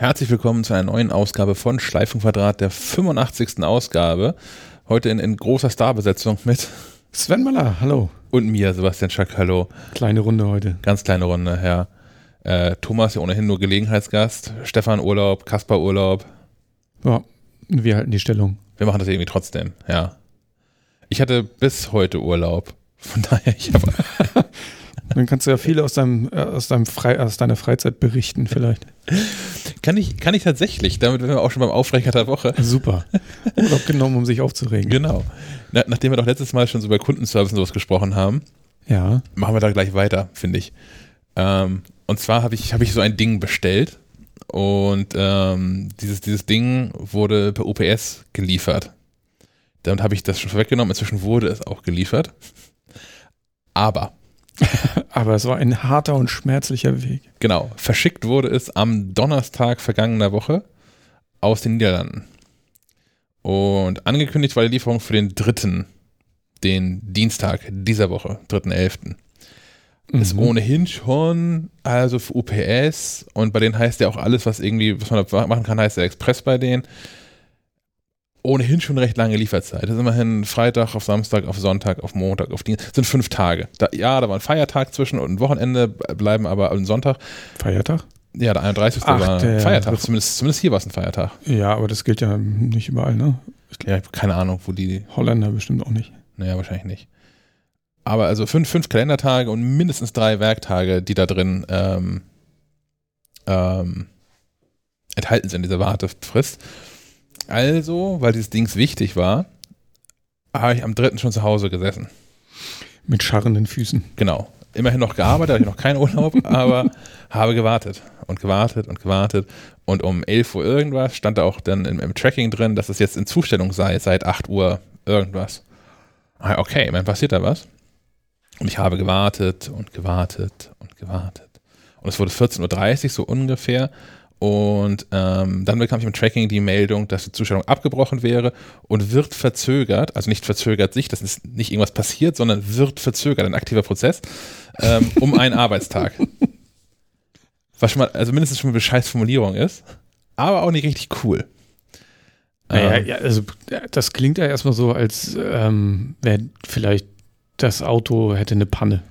Herzlich willkommen zu einer neuen Ausgabe von Schleifenquadrat, der 85. Ausgabe. Heute in, in großer Starbesetzung mit Sven Maller, hallo. Und mir, Sebastian Schack, hallo. Kleine Runde heute. Ganz kleine Runde, ja. Äh, Thomas ja ohnehin nur Gelegenheitsgast. Stefan Urlaub, Kaspar Urlaub. Ja, wir halten die Stellung. Wir machen das irgendwie trotzdem, ja. Ich hatte bis heute Urlaub. Von daher, ich habe Dann kannst du ja viel aus, deinem, äh, aus, deinem Frei, aus deiner Freizeit berichten, vielleicht. Kann ich, kann ich tatsächlich. Damit wären wir auch schon beim Aufreger der Woche. Super. Urlaub genommen, um sich aufzuregen. Genau. Na, nachdem wir doch letztes Mal schon so über Kundenservice und sowas gesprochen haben, ja. machen wir da gleich weiter, finde ich. Ähm, und zwar habe ich, hab ich so ein Ding bestellt und ähm, dieses, dieses Ding wurde per UPS geliefert. Damit habe ich das schon vorweggenommen. Inzwischen wurde es auch geliefert. Aber Aber es war ein harter und schmerzlicher Weg. Genau. Verschickt wurde es am Donnerstag vergangener Woche aus den Niederlanden. Und angekündigt war die Lieferung für den dritten, den Dienstag dieser Woche, 3.11. Mhm. Ist ohnehin schon, also für UPS und bei denen heißt ja auch alles, was irgendwie, was man machen kann, heißt ja Express bei denen ohnehin schon recht lange Lieferzeit. Das ist immerhin Freitag auf Samstag, auf Sonntag, auf Montag, auf Dienstag. Das sind fünf Tage. Da, ja, da war ein Feiertag zwischen und ein Wochenende, bleiben aber am Sonntag. Feiertag? Ja, der 31. Ach, war ein Feiertag. Zumindest, zumindest hier war es ein Feiertag. Ja, aber das gilt ja nicht überall, ne? Ja, ich habe keine Ahnung, wo die. Holländer bestimmt auch nicht. Naja, wahrscheinlich nicht. Aber also fünf, fünf Kalendertage und mindestens drei Werktage, die da drin ähm, ähm, enthalten sind, diese Wartefrist. Also, weil dieses Dings wichtig war, habe ich am dritten schon zu Hause gesessen. Mit scharrenden Füßen. Genau. Immerhin noch gearbeitet, hatte ich noch keinen Urlaub, aber habe gewartet und gewartet und gewartet. Und um 11 Uhr irgendwas stand da auch dann im, im Tracking drin, dass es jetzt in Zustellung sei, seit 8 Uhr irgendwas. Ah, okay, dann passiert da was. Und ich habe gewartet und gewartet und gewartet. Und es wurde 14.30 Uhr so ungefähr. Und ähm, dann bekam ich im Tracking die Meldung, dass die Zustellung abgebrochen wäre und wird verzögert, also nicht verzögert sich, das ist nicht irgendwas passiert, sondern wird verzögert, ein aktiver Prozess, ähm, um einen Arbeitstag. Was schon mal, also mindestens schon eine bescheiß Formulierung ist, aber auch nicht richtig cool. Naja, ähm, ja, also das klingt ja erstmal so, als ähm, wäre vielleicht das Auto hätte eine Panne.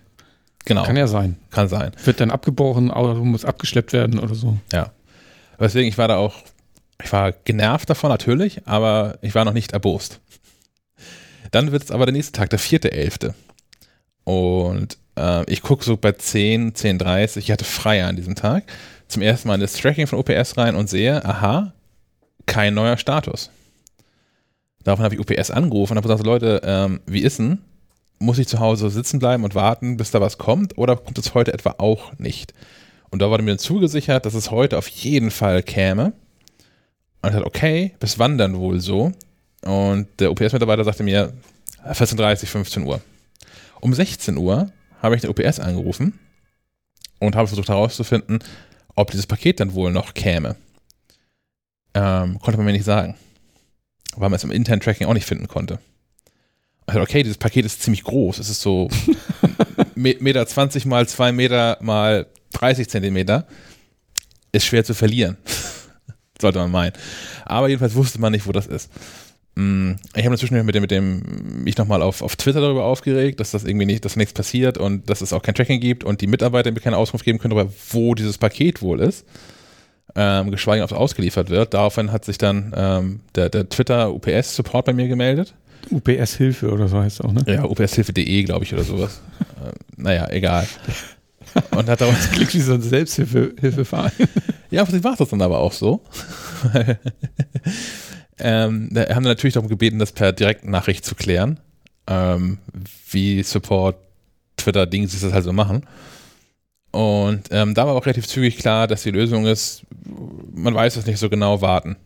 Genau. Kann ja sein. Kann sein. Wird dann abgebrochen, Auto muss abgeschleppt werden oder so. Ja. Deswegen, ich war da auch, ich war genervt davon natürlich, aber ich war noch nicht erbost. Dann wird es aber der nächste Tag, der vierte Elfte. Und äh, ich gucke so bei 10, 10.30 ich hatte frei an diesem Tag, zum ersten Mal in das Tracking von OPS rein und sehe, aha, kein neuer Status. Daraufhin habe ich UPS angerufen und habe gesagt, Leute, ähm, wie ist denn? Muss ich zu Hause sitzen bleiben und warten, bis da was kommt? Oder kommt es heute etwa auch nicht? Und da wurde mir dann zugesichert, dass es heute auf jeden Fall käme. Und ich dachte, okay, bis wann dann wohl so? Und der OPS-Mitarbeiter sagte mir, 14.30 15 Uhr. Um 16 Uhr habe ich den OPS angerufen und habe versucht herauszufinden, ob dieses Paket dann wohl noch käme. Ähm, konnte man mir nicht sagen. Weil man es im internen Tracking auch nicht finden konnte. Ich dachte, okay, dieses Paket ist ziemlich groß. Es ist so Meter 20 mal 2 Meter mal 30 Zentimeter, ist schwer zu verlieren. Sollte man meinen. Aber jedenfalls wusste man nicht, wo das ist. Mm, ich habe inzwischen mit dem, mit dem mich nochmal auf, auf Twitter darüber aufgeregt, dass das irgendwie nicht, dass nichts passiert und dass es auch kein Tracking gibt und die Mitarbeiter mir keine Auskunft geben können darüber, wo dieses Paket wohl ist. Ähm, geschweige ob es ausgeliefert wird. Daraufhin hat sich dann ähm, der, der Twitter UPS Support bei mir gemeldet. UPS Hilfe oder so heißt es auch, ne? Ja, upshilfe.de, glaube ich, oder sowas. äh, naja, egal. Und hat daraus klingt wie so ein Selbsthilfeverein. ja, sie war das dann aber auch so. ähm, da haben wir natürlich darum gebeten, das per Direktnachricht zu klären. Ähm, wie Support, Twitter, Dinge sie das halt so machen. Und ähm, da war auch relativ zügig klar, dass die Lösung ist, man weiß es nicht so genau, warten,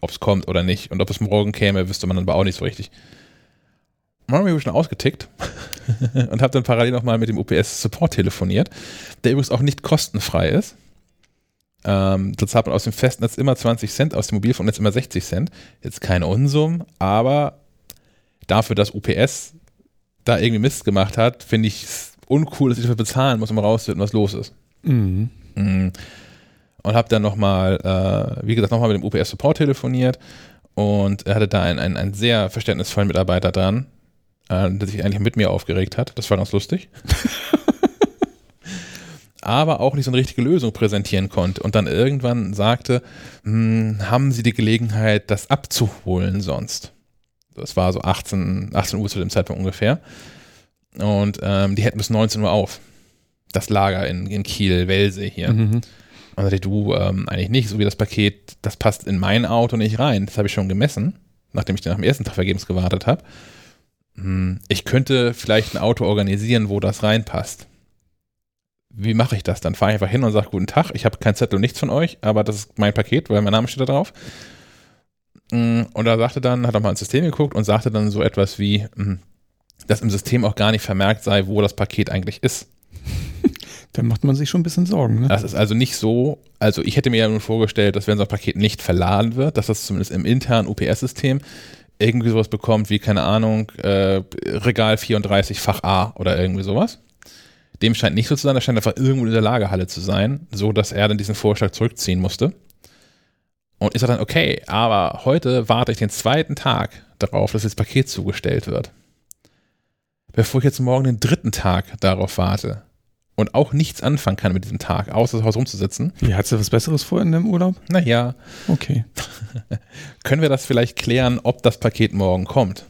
ob es kommt oder nicht. Und ob es morgen käme, wüsste man dann aber auch nicht so richtig. Dann habe ich schon ausgetickt und habe dann parallel nochmal mit dem UPS Support telefoniert, der übrigens auch nicht kostenfrei ist. Ähm, da zahlt man aus dem Festnetz immer 20 Cent, aus dem Mobilfunknetz immer 60 Cent. Jetzt keine Unsum, aber dafür, dass UPS da irgendwie Mist gemacht hat, finde ich es uncool, dass ich dafür bezahlen muss, um rauszufinden, was los ist. Mhm. Mhm. und habe dann nochmal, äh, wie gesagt, nochmal mit dem UPS-Support telefoniert und er hatte da einen, einen, einen sehr verständnisvollen Mitarbeiter dran, äh, der sich eigentlich mit mir aufgeregt hat. Das war ganz lustig. aber auch nicht so eine richtige Lösung präsentieren konnte und dann irgendwann sagte, hm, haben Sie die Gelegenheit, das abzuholen sonst? Das war so 18, 18 Uhr zu dem Zeitpunkt ungefähr. Und ähm, die hätten bis 19 Uhr auf. Das Lager in, in Kiel, Welse hier. Mhm. Und sagte du, ähm, eigentlich nicht, so wie das Paket, das passt in mein Auto nicht rein. Das habe ich schon gemessen, nachdem ich dann nach dem ersten Tag vergebens gewartet habe. Hm, ich könnte vielleicht ein Auto organisieren, wo das reinpasst wie mache ich das? Dann fahre ich einfach hin und sage, guten Tag, ich habe kein Zettel und nichts von euch, aber das ist mein Paket, weil mein Name steht da drauf. Mm, und da sagte dann, hat er mal ins System geguckt und sagte dann so etwas wie, mm, dass im System auch gar nicht vermerkt sei, wo das Paket eigentlich ist. Dann macht man sich schon ein bisschen Sorgen. Ne? Das ist also nicht so, also ich hätte mir ja nun vorgestellt, dass wenn so ein Paket nicht verladen wird, dass das zumindest im internen UPS-System irgendwie sowas bekommt wie, keine Ahnung, äh, Regal 34 Fach A oder irgendwie sowas. Dem scheint nicht so zu sein, er scheint einfach irgendwo in der Lagerhalle zu sein, so dass er dann diesen Vorschlag zurückziehen musste. Und ist er dann, okay, aber heute warte ich den zweiten Tag darauf, dass das Paket zugestellt wird. Bevor ich jetzt morgen den dritten Tag darauf warte und auch nichts anfangen kann mit diesem Tag, außer das Haus rumzusitzen. Wie, hat du was Besseres vor in dem Urlaub? Naja. Okay. können wir das vielleicht klären, ob das Paket morgen kommt?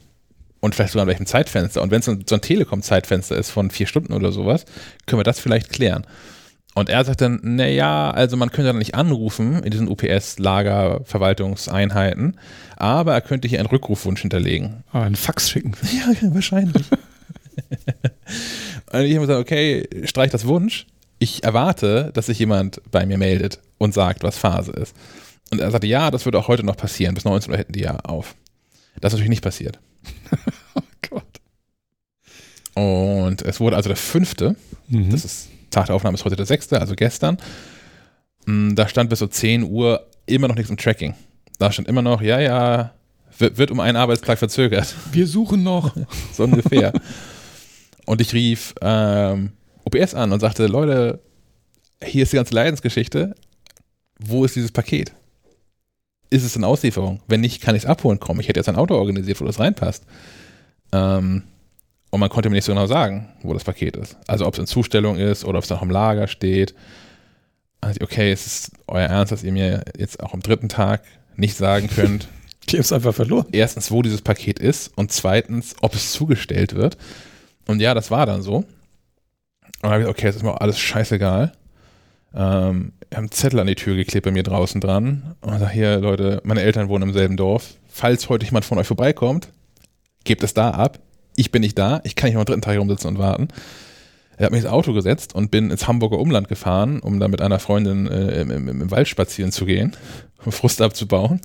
und vielleicht sogar in welchem Zeitfenster. Und wenn es so ein Telekom-Zeitfenster ist von vier Stunden oder sowas, können wir das vielleicht klären. Und er sagt dann, naja, also man könnte dann nicht anrufen in diesen UPS-Lagerverwaltungseinheiten, aber er könnte hier einen Rückrufwunsch hinterlegen. Ah, einen Fax schicken. Ja, wahrscheinlich. und ich habe gesagt, okay, streich das Wunsch. Ich erwarte, dass sich jemand bei mir meldet und sagt, was Phase ist. Und er sagte, ja, das würde auch heute noch passieren. Bis 19 Uhr hätten die ja auf. Das ist natürlich nicht passiert. oh Gott. Und es wurde also der fünfte. Mhm. Das ist Tag der Aufnahme ist heute der sechste, also gestern. Mm, da stand bis so 10 Uhr immer noch nichts im Tracking. Da stand immer noch, ja, ja, wird, wird um einen Arbeitstag verzögert. Wir suchen noch. so ungefähr. und ich rief ähm, OBS an und sagte, Leute, hier ist die ganze Leidensgeschichte. Wo ist dieses Paket? ist es eine Auslieferung? Wenn nicht, kann ich es abholen kommen. Ich hätte jetzt ein Auto organisiert, wo das reinpasst. Ähm, und man konnte mir nicht so genau sagen, wo das Paket ist. Also ob es in Zustellung ist oder ob es noch im Lager steht. Also okay, es ist euer Ernst, dass ihr mir jetzt auch am dritten Tag nicht sagen könnt. Die ist einfach verloren. Erstens, wo dieses Paket ist und zweitens, ob es zugestellt wird. Und ja, das war dann so. Und dann habe ich okay, das ist mir alles scheißegal. Ähm, haben Zettel an die Tür geklebt bei mir draußen dran und sag hier, Leute, meine Eltern wohnen im selben Dorf. Falls heute jemand von euch vorbeikommt, gebt es da ab. Ich bin nicht da, ich kann nicht noch am dritten Tag rumsitzen und warten. Er hat mich ins Auto gesetzt und bin ins Hamburger Umland gefahren, um da mit einer Freundin äh, im, im, im, Wald spazieren zu gehen, um Frust abzubauen.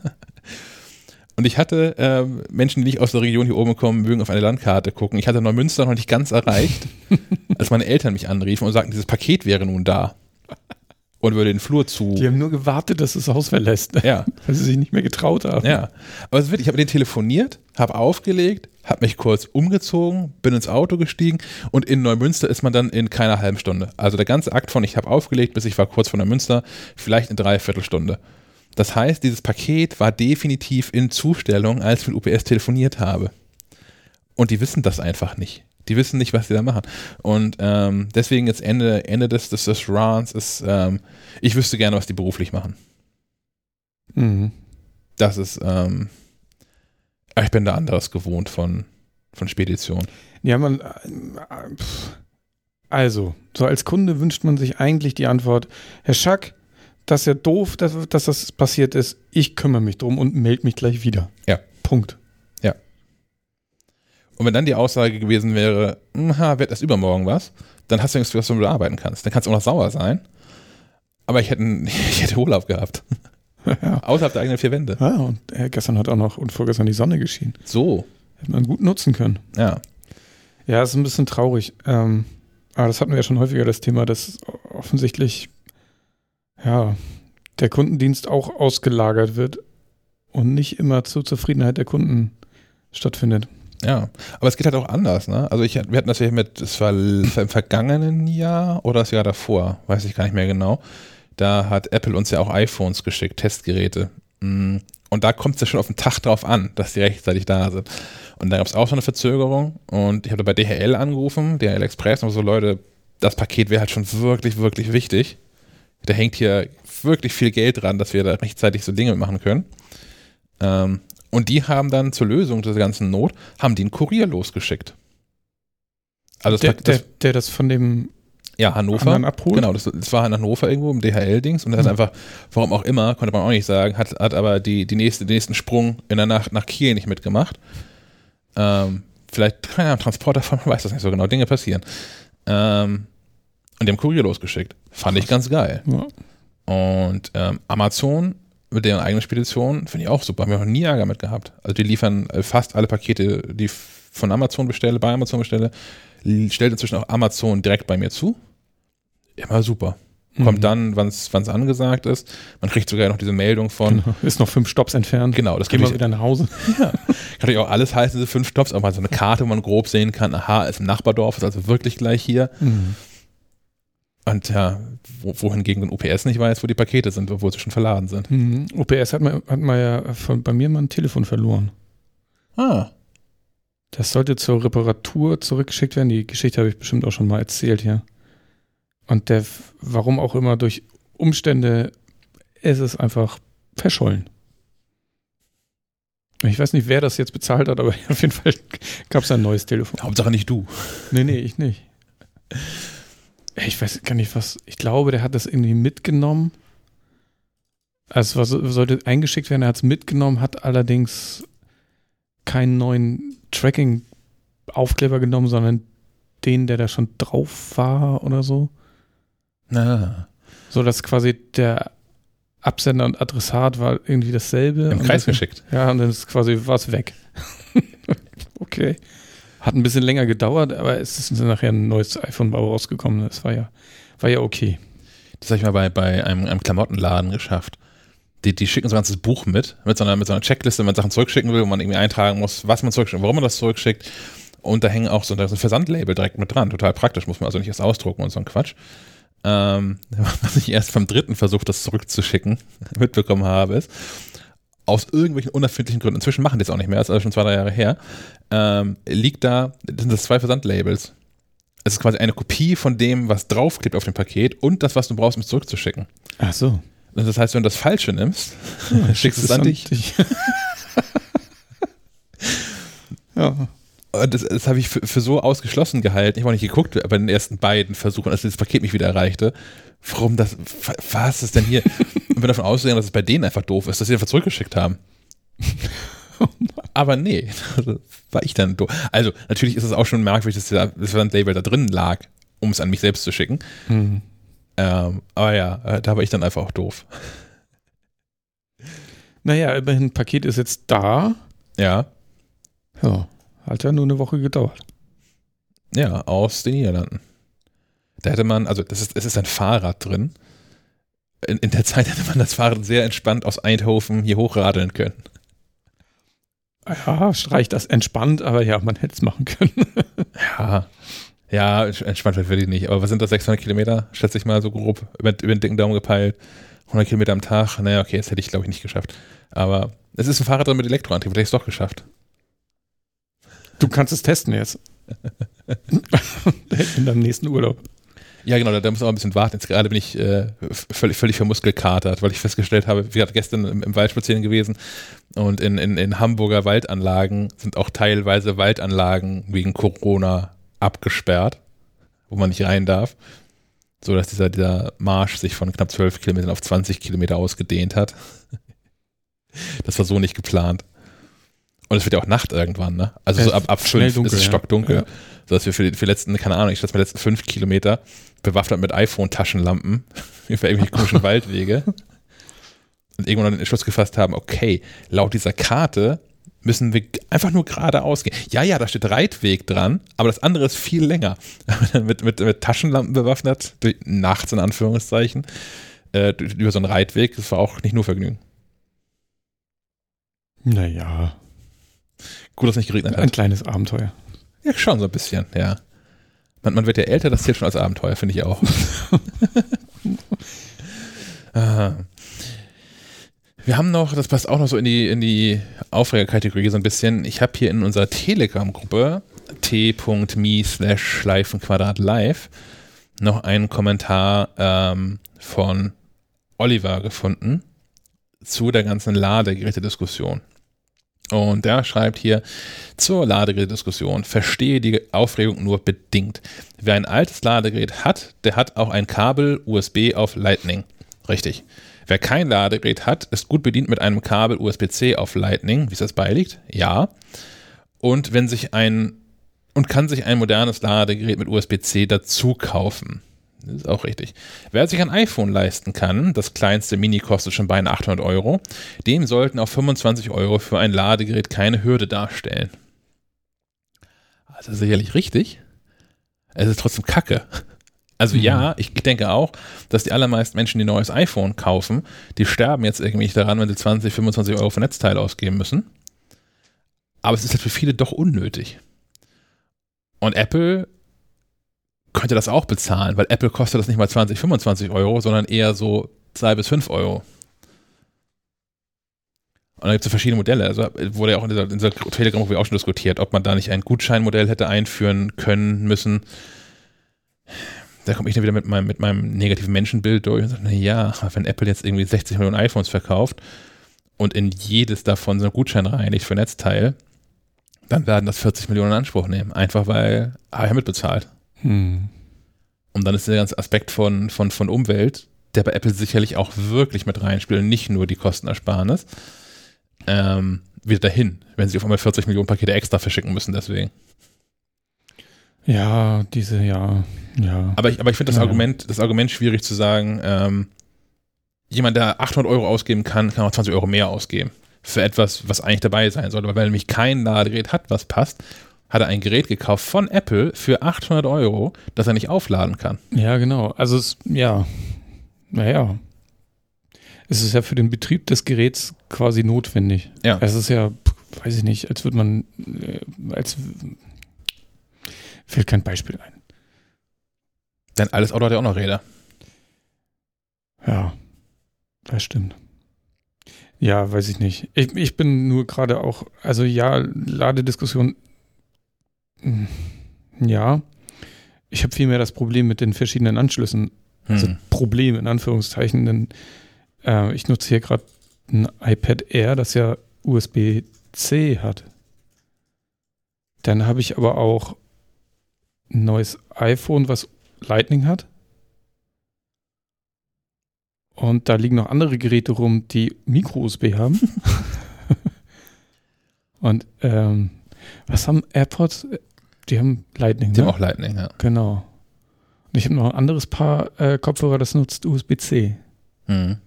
Und ich hatte äh, Menschen, die nicht aus der Region hier oben kommen, mögen auf eine Landkarte gucken. Ich hatte Neumünster noch nicht ganz erreicht, als meine Eltern mich anriefen und sagten, dieses Paket wäre nun da und über den Flur zu. Die haben nur gewartet, dass das Haus verlässt. Ne? Ja. Weil sie sich nicht mehr getraut haben. Ja. Aber es wird, ich habe den telefoniert, habe aufgelegt, habe mich kurz umgezogen, bin ins Auto gestiegen und in Neumünster ist man dann in keiner halben Stunde. Also der ganze Akt von ich habe aufgelegt, bis ich war kurz vor Neumünster, vielleicht eine Dreiviertelstunde. Das heißt, dieses Paket war definitiv in Zustellung, als ich mit UPS telefoniert habe. Und die wissen das einfach nicht. Die wissen nicht, was sie da machen. Und ähm, deswegen jetzt Ende, Ende des, des, des Runs ist, ähm, ich wüsste gerne, was die beruflich machen. Mhm. Das ist, ähm, ich bin da anderes gewohnt von, von Spedition. Ja, man, also, so als Kunde wünscht man sich eigentlich die Antwort, Herr Schack, das ist ja doof, dass, dass das passiert ist. Ich kümmere mich drum und melde mich gleich wieder. Ja. Punkt. Und wenn dann die Aussage gewesen wäre, ha, wird das übermorgen was, dann hast du nichts, was du arbeiten kannst. Dann kannst du auch noch sauer sein. Aber ich hätte, ich hätte Urlaub gehabt. Ja. Außerhalb der eigenen vier Wände. Ja, und äh, gestern hat auch noch und vorgestern die Sonne geschienen. So. Hätte man gut nutzen können. Ja. Ja, es ist ein bisschen traurig. Ähm, aber das hatten wir ja schon häufiger, das Thema, dass offensichtlich, ja, der Kundendienst auch ausgelagert wird und nicht immer zur Zufriedenheit der Kunden stattfindet. Ja, aber es geht halt auch anders, ne? Also ich, wir hatten das ja mit, es war im vergangenen Jahr oder das Jahr davor, weiß ich gar nicht mehr genau. Da hat Apple uns ja auch iPhones geschickt, Testgeräte. Mm, und da kommt es ja schon auf den Tag drauf an, dass die rechtzeitig da sind. Und da gab es auch so eine Verzögerung. Und ich habe bei DHL angerufen, DHL Express, und so, Leute, das Paket wäre halt schon wirklich, wirklich wichtig. Da hängt hier wirklich viel Geld dran, dass wir da rechtzeitig so Dinge machen können. Ähm, und die haben dann zur Lösung dieser ganzen Not, haben die einen Kurier losgeschickt. Also das, der, das, der, der das von dem ja, Hannover. Abholt? Genau, das, das, war in Hannover irgendwo im DHL-Dings und hat mhm. einfach, warum auch immer, konnte man auch nicht sagen, hat, hat aber die, die nächste, den nächsten Sprung in der Nacht nach Kiel nicht mitgemacht. Ähm, vielleicht, keine Ahnung, Transporter von, man weiß das nicht so genau, Dinge passieren. Ähm, und die haben Kurier losgeschickt. Fand ich ganz geil. Ja. Und ähm, Amazon mit deren eigenen Spedition finde ich auch super. Haben wir noch nie Ärger mit gehabt. Also die liefern äh, fast alle Pakete, die ich von Amazon bestelle, bei Amazon bestelle, stellt inzwischen auch Amazon direkt bei mir zu. Immer super. Kommt mhm. dann, wann es angesagt ist. Man kriegt sogar noch diese Meldung von. Genau. Ist noch fünf Stops entfernt. Genau, das Gehen wir wieder nach Hause. Ja. Kann natürlich auch alles heißen, diese fünf Stops, aber so eine Karte, wo man grob sehen kann, aha, ist im Nachbardorf, ist also wirklich gleich hier. Mhm. Und ja, wo, wohingegen ein UPS nicht weiß, wo die Pakete sind, obwohl sie schon verladen sind. Mhm. UPS hat mal, hat mal ja von, bei mir mal ein Telefon verloren. Ah. Das sollte zur Reparatur zurückgeschickt werden. Die Geschichte habe ich bestimmt auch schon mal erzählt hier. Und der, warum auch immer, durch Umstände ist es einfach verschollen. Ich weiß nicht, wer das jetzt bezahlt hat, aber auf jeden Fall gab es ein neues Telefon. Hauptsache nicht du. Nee, nee, ich nicht. Ich weiß gar nicht, was. Ich glaube, der hat das irgendwie mitgenommen. Also es sollte eingeschickt werden, er hat es mitgenommen, hat allerdings keinen neuen Tracking-Aufkleber genommen, sondern den, der da schon drauf war oder so. Na. So dass quasi der Absender und Adressat war irgendwie dasselbe. Im Kreis geschickt. Ja, und dann ist quasi was weg. okay. Hat ein bisschen länger gedauert, aber es ist nachher ein neues iPhone-Bau rausgekommen. Das war ja, war ja okay. Das habe ich mal bei, bei einem, einem Klamottenladen geschafft. Die, die, schicken so ein ganzes Buch mit, mit so, einer, mit so einer Checkliste, wenn man Sachen zurückschicken will, wo man irgendwie eintragen muss, was man zurückschickt, warum man das zurückschickt. Und da hängen auch so ein Versandlabel direkt mit dran. Total praktisch, muss man also nicht erst ausdrucken und so ein Quatsch. Ähm, was ich erst vom dritten Versuch, das zurückzuschicken, mitbekommen habe, ist, aus irgendwelchen unerfindlichen Gründen, inzwischen machen die es auch nicht mehr, das ist also schon zwei, drei Jahre her, ähm, liegt da, das sind das zwei Versandlabels. Es ist quasi eine Kopie von dem, was draufklebt auf dem Paket und das, was du brauchst, um es zurückzuschicken. Ach so. Das heißt, wenn du das Falsche nimmst, ja, schickst du es an dich. dich. ja. Das, das habe ich für, für, so ausgeschlossen gehalten. Ich habe auch nicht geguckt bei den ersten beiden Versuchen, als das Paket mich wieder erreichte. Warum das, was ist denn hier? Und bin davon ausgegangen, dass es bei denen einfach doof ist, dass sie einfach zurückgeschickt haben. Aber nee, war ich dann doof. Also, natürlich ist es auch schon merkwürdig, dass das Label da drin lag, um es an mich selbst zu schicken. Mhm. Ähm, aber ja, äh, da war ich dann einfach auch doof. Naja, immerhin, Paket ist jetzt da. Ja. Ja, hat ja nur eine Woche gedauert. Ja, aus den Niederlanden. Da hätte man, also das ist, es ist ein Fahrrad drin. In, in der Zeit hätte man das Fahrrad sehr entspannt aus Eindhoven hier hochradeln können. Ja, streicht das entspannt, aber ja, man hätte es machen können. ja. Ja, entspannt wird ich nicht. Aber was sind das, 600 Kilometer? Schätze ich mal so grob über, über den dicken Daumen gepeilt. 100 Kilometer am Tag. Naja, okay, das hätte ich, glaube ich, nicht geschafft. Aber es ist ein Fahrrad drin mit Elektroantrieb. Vielleicht hätte ich es doch geschafft. Du kannst es testen jetzt. In deinem nächsten Urlaub. Ja, genau, da, da muss man auch ein bisschen warten. Jetzt gerade bin ich äh, völlig, völlig vermuskelkatert, weil ich festgestellt habe, wir gerade gestern im, im, Wald spazieren gewesen und in, in, in Hamburger Waldanlagen sind auch teilweise Waldanlagen wegen Corona abgesperrt, wo man nicht rein darf. So dass dieser, dieser Marsch sich von knapp 12 Kilometern auf 20 Kilometer ausgedehnt hat. Das war so nicht geplant. Und es wird ja auch Nacht irgendwann, ne? Also so ab, ab fünf dunkel, ist es stockdunkel. Ja. So dass wir für die, für die letzten, keine Ahnung, ich schätze mal letzten fünf Kilometer bewaffnet mit iPhone-Taschenlampen über irgendwelche komischen Waldwege und irgendwann den Entschluss gefasst haben, okay, laut dieser Karte müssen wir einfach nur geradeaus gehen. Ja, ja, da steht Reitweg dran, aber das andere ist viel länger. mit, mit, mit Taschenlampen bewaffnet, nachts in Anführungszeichen, äh, über so einen Reitweg, das war auch nicht nur Vergnügen. Naja. Gut, dass nicht geregnet hat. Ein kleines Abenteuer. Ja, schon so ein bisschen, ja. Man, man wird ja älter, das zählt schon als Abenteuer, finde ich auch. Wir haben noch, das passt auch noch so in die, in die Aufregerkategorie so ein bisschen. Ich habe hier in unserer Telegram-Gruppe t.me slash Schleifenquadrat live noch einen Kommentar ähm, von Oliver gefunden zu der ganzen Ladegeräte-Diskussion. Und der schreibt hier zur Ladegerät-Diskussion, verstehe die Aufregung nur bedingt. Wer ein altes Ladegerät hat, der hat auch ein Kabel USB auf Lightning. Richtig. Wer kein Ladegerät hat, ist gut bedient mit einem Kabel USB-C auf Lightning, wie es das beiliegt. Ja. Und wenn sich ein und kann sich ein modernes Ladegerät mit USB-C dazu kaufen. Das ist auch richtig. Wer sich ein iPhone leisten kann, das kleinste Mini kostet schon beinahe 800 Euro, dem sollten auch 25 Euro für ein Ladegerät keine Hürde darstellen. Also sicherlich richtig. Es ist trotzdem Kacke. Also mhm. ja, ich denke auch, dass die allermeisten Menschen, die ein neues iPhone kaufen, die sterben jetzt irgendwie nicht daran, wenn sie 20, 25 Euro für Netzteile ausgeben müssen. Aber es ist halt für viele doch unnötig. Und Apple könnte das auch bezahlen, weil Apple kostet das nicht mal 20, 25 Euro, sondern eher so 2 bis 5 Euro. Und da gibt es verschiedene Modelle. Also wurde ja auch in dieser, in dieser Telegram auch schon diskutiert, ob man da nicht ein Gutscheinmodell hätte einführen können müssen. Da komme ich dann wieder mit meinem, mit meinem negativen Menschenbild durch und sage, na ja, wenn Apple jetzt irgendwie 60 Millionen iPhones verkauft und in jedes davon so einen Gutschein reinigt für Netzteil, dann werden das 40 Millionen in Anspruch nehmen. Einfach weil er mitbezahlt. Hm. Und dann ist der ganze Aspekt von, von, von Umwelt, der bei Apple sicherlich auch wirklich mit reinspielt und nicht nur die Kostenersparnis, ähm, wieder dahin, wenn sie auf einmal 40 Millionen Pakete extra verschicken müssen, deswegen. Ja, diese, ja, ja. Aber ich, aber ich finde das ja. Argument, das Argument schwierig zu sagen, ähm, jemand, der 800 Euro ausgeben kann, kann auch 20 Euro mehr ausgeben. Für etwas, was eigentlich dabei sein sollte. Weil er nämlich kein Ladegerät hat, was passt, hat er ein Gerät gekauft von Apple für 800 Euro, das er nicht aufladen kann. Ja, genau. Also es, ja, naja. Es ist ja für den Betrieb des Geräts quasi notwendig. Ja. Es ist ja, weiß ich nicht, als würde man, äh, als fällt kein Beispiel ein. Denn alles Auto hat ja auch noch Räder. Ja, das stimmt. Ja, weiß ich nicht. Ich, ich bin nur gerade auch, also ja, Ladediskussion. Ja. Ich habe vielmehr das Problem mit den verschiedenen Anschlüssen. Also hm. Problem in Anführungszeichen, denn äh, ich nutze hier gerade ein iPad Air, das ja USB-C hat. Dann habe ich aber auch ein neues iPhone, was Lightning hat. Und da liegen noch andere Geräte rum, die Micro-USB haben. Und ähm, was haben AirPods? Die haben Lightning. Die ne? haben auch Lightning, ja. Genau. Und ich habe noch ein anderes Paar äh, Kopfhörer, das nutzt USB-C. Mhm.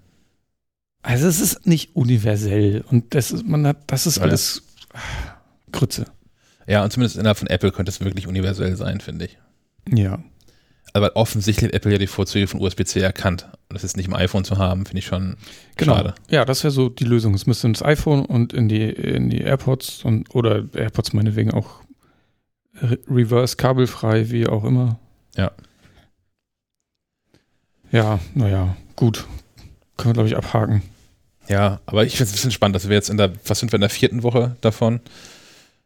Also es ist nicht universell und das ist, man hat, das ist alles Grütze. Ja, und zumindest innerhalb von Apple könnte es wirklich universell sein, finde ich. Ja. Aber offensichtlich hat Apple ja die Vorzüge von USB-C erkannt. Und das ist nicht im iPhone zu haben, finde ich schon genau. schade. Ja, das wäre so die Lösung. Es müsste ins iPhone und in die, in die AirPods und oder AirPods meinetwegen auch reverse kabelfrei, wie auch immer. Ja. Ja, naja, gut. Können wir, glaube ich, abhaken. Ja, aber ich finde es ein bisschen spannend, dass wir jetzt in der, was sind wir in der vierten Woche davon,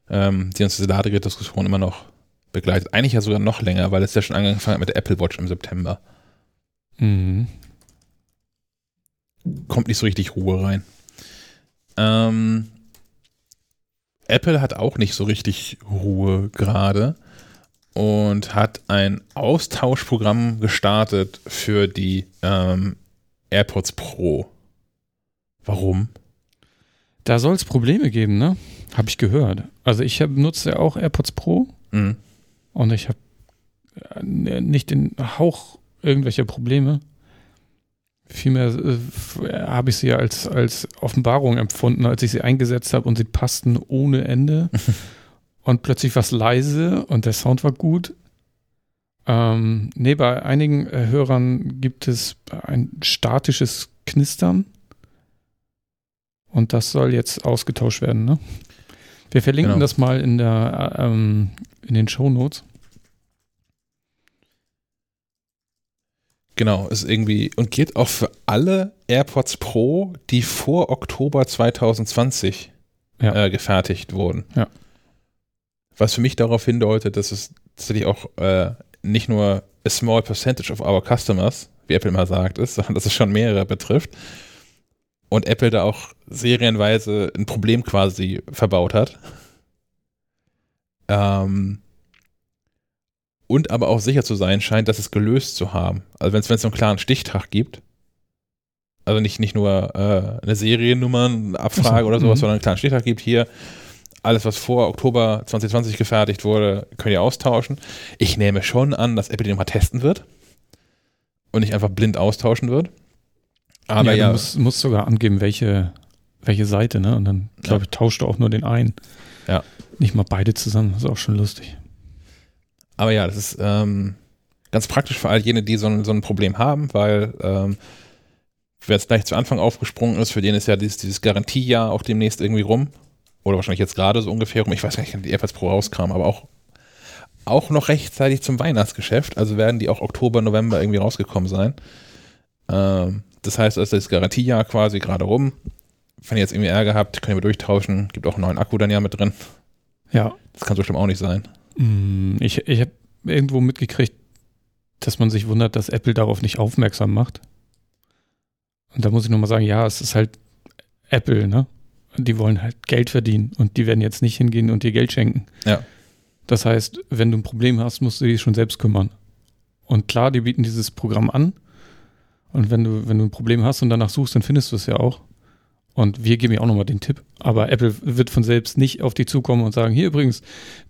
ähm, die uns diese Ladegerät-Diskussion immer noch begleitet. Eigentlich ja sogar noch länger, weil es ja schon angefangen hat mit der Apple Watch im September. Mhm. Kommt nicht so richtig Ruhe rein. Ähm, Apple hat auch nicht so richtig Ruhe gerade und hat ein Austauschprogramm gestartet für die ähm, AirPods Pro. Warum? Da soll es Probleme geben, ne? Habe ich gehört. Also ich hab, nutze ja auch AirPods Pro mhm. und ich habe äh, nicht den Hauch irgendwelcher Probleme. Vielmehr äh, habe ich sie als, als Offenbarung empfunden, als ich sie eingesetzt habe und sie passten ohne Ende. und plötzlich war es leise und der Sound war gut. Ähm, nee, bei einigen äh, Hörern gibt es ein statisches Knistern. Und das soll jetzt ausgetauscht werden, ne? Wir verlinken genau. das mal in, der, äh, ähm, in den Show Notes. Genau, ist irgendwie und gilt auch für alle AirPods Pro, die vor Oktober 2020 Ja. äh, gefertigt wurden. Ja. Was für mich darauf hindeutet, dass es tatsächlich auch äh, nicht nur a small percentage of our customers, wie Apple immer sagt, ist, sondern dass es schon mehrere betrifft. Und Apple da auch serienweise ein Problem quasi verbaut hat. Ähm, und aber auch sicher zu sein scheint, dass es gelöst zu haben. Also wenn es so einen klaren Stichtag gibt, also nicht, nicht nur äh, eine Seriennummernabfrage Ach so, oder sowas, mhm. sondern einen klaren Stichtag gibt, hier alles, was vor Oktober 2020 gefertigt wurde, könnt ihr austauschen. Ich nehme schon an, dass Apple den mal testen wird und nicht einfach blind austauschen wird. Aber ja, ja, du musst, musst sogar angeben, welche, welche Seite, ne? Und dann, glaube ich, tauscht du auch nur den einen. Ja. Nicht mal beide zusammen, das ist auch schon lustig. Aber ja, das ist ähm, ganz praktisch für all jene, die so ein, so ein Problem haben, weil ähm, wer jetzt gleich zu Anfang aufgesprungen ist, für den ist ja dieses, dieses Garantiejahr auch demnächst irgendwie rum. Oder wahrscheinlich jetzt gerade so ungefähr rum. Ich weiß gar nicht, wann die AirPods Pro rauskam, aber auch, auch noch rechtzeitig zum Weihnachtsgeschäft. Also werden die auch Oktober, November irgendwie rausgekommen sein. Ähm, das heißt, also das Garantiejahr quasi gerade rum. Wenn ihr jetzt irgendwie Ärger habt, könnt ihr durchtauschen. Gibt auch einen neuen Akku dann ja mit drin. Ja, Das kann so schlimm auch nicht sein. Mm, Ich, ich habe irgendwo mitgekriegt, dass man sich wundert, dass Apple darauf nicht aufmerksam macht. Und da muss ich nochmal sagen, ja, es ist halt Apple, ne? Die wollen halt Geld verdienen und die werden jetzt nicht hingehen und dir Geld schenken. Ja. Das heißt, wenn du ein Problem hast, musst du dich schon selbst kümmern. Und klar, die bieten dieses Programm an. Und wenn du, wenn du ein Problem hast und danach suchst, dann findest du es ja auch. Und wir geben ja auch nochmal den Tipp. Aber Apple wird von selbst nicht auf dich zukommen und sagen, hier übrigens,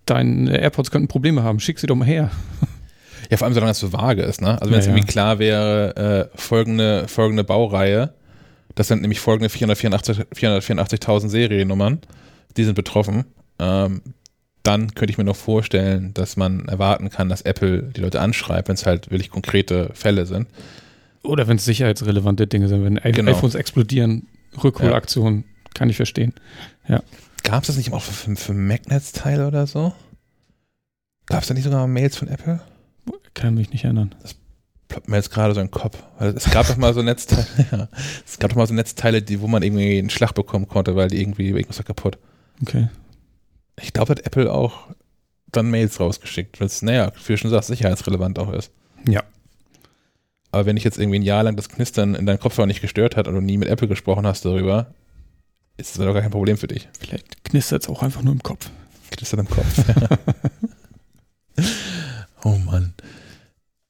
deine AirPods könnten Probleme haben, schick sie doch mal her. Ja, vor allem, solange das so vage ist, ne? Also wenn es Ja, ja. irgendwie klar wäre, äh, folgende, folgende Baureihe, das sind nämlich folgende 484 484.000 Seriennummern, die sind betroffen, ähm, dann könnte ich mir noch vorstellen, dass man erwarten kann, dass Apple die Leute anschreibt, wenn es halt wirklich konkrete Fälle sind. Oder wenn es sicherheitsrelevante Dinge sind, wenn Genau. iPhones explodieren, Rückholaktionen, kann ich verstehen. Gab es das nicht auch für, für, Magnets-Teile oder so? Gab es da nicht sogar Mails von Apple? Kann mich nicht erinnern. ploppt mir jetzt gerade so in den Kopf. Es gab doch mal so Netzteile, ja, es gab doch mal so Netzteile, die, wo man irgendwie einen Schlag bekommen konnte, weil die irgendwie, irgendwas war kaputt. Okay. Ich glaube, hat Apple auch dann Mails rausgeschickt, weil es, naja, wie du schon sagst, sicherheitsrelevant auch ist. Ja. Aber wenn dich jetzt irgendwie ein Jahr lang das Knistern in deinem Kopfhörer nicht gestört hat und du nie mit Apple gesprochen hast darüber, ist das doch gar kein Problem für dich. Vielleicht knistert es auch einfach nur im Kopf. Knistert im Kopf. oh Mann.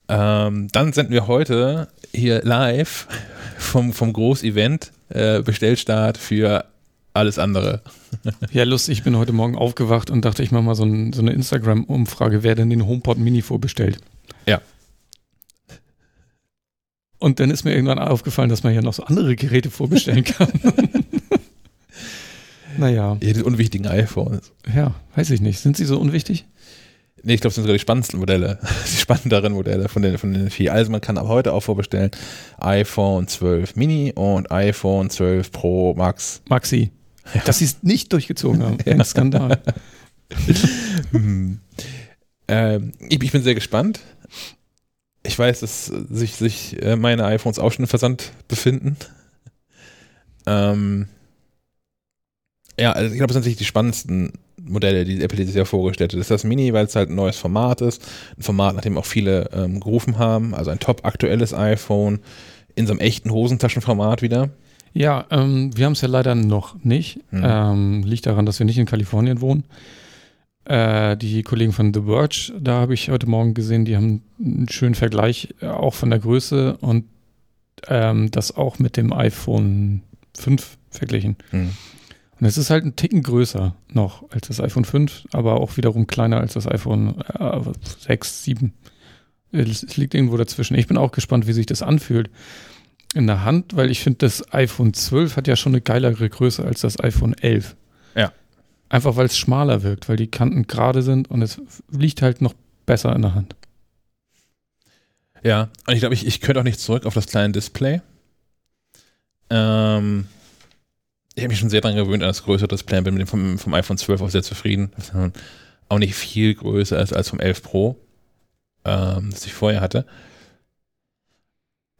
Ähm, dann senden wir heute hier live vom, vom Großevent äh, Bestellstart für alles andere. Ja, lustig, ich bin heute Morgen aufgewacht und dachte, ich mache mal so, ein, so eine Instagram-Umfrage, wer denn den HomePod Mini vorbestellt. Ja. Und dann ist mir irgendwann aufgefallen, dass man ja noch so andere Geräte vorbestellen kann. naja, Ja, die unwichtigen iPhones. ja, weiß ich nicht. Sind sie so unwichtig? Nee, ich glaube, das sind sogar die spannendsten Modelle. Die spannenderen Modelle von den, von den vier. Also man kann ab heute auch vorbestellen iPhone 12 Mini und iPhone 12 Pro Max. Maxi. Dass sie es nicht durchgezogen haben. Ein Skandal. Hm. Ähm, ich, ich bin sehr gespannt. Ich weiß, dass sich, sich äh, meine iPhones auch schon im Versand befinden. Ähm, ja, also ich glaube, das sind natürlich die spannendsten Modelle, die Apple dieses Jahr vorgestellt hat. Das ist das Mini, weil es halt ein neues Format ist. Ein Format, nach dem auch viele ähm, gerufen haben. Also ein top aktuelles iPhone in so einem echten Hosentaschenformat wieder. Ja, ähm, wir haben es ja leider noch nicht. Hm. Ähm, liegt daran, dass wir nicht in Kalifornien wohnen. Äh, die Kollegen von The Verge, da habe ich heute Morgen gesehen, die haben einen schönen Vergleich, äh, auch von der Größe und ähm, das auch mit dem iPhone 5 verglichen. Hm. Und es ist halt ein Ticken größer noch als das iPhone 5, aber auch wiederum kleiner als das iPhone äh, 6, 7. Es, es liegt irgendwo dazwischen. Ich bin auch gespannt, wie sich das anfühlt in der Hand, weil ich finde, das iPhone 12 hat ja schon eine geilere Größe als das iPhone 11. Ja. Einfach weil es schmaler wirkt, weil die Kanten gerade sind und es liegt halt noch besser in der Hand. Ja, und ich glaube, ich, ich könnte auch nicht zurück auf das kleine Display. Ähm, ich habe mich schon sehr daran gewöhnt an das größere Display, bin mit dem vom, vom iPhone 12 auch sehr zufrieden. Auch nicht viel größer ist als vom 11 Pro, ähm, das ich vorher hatte.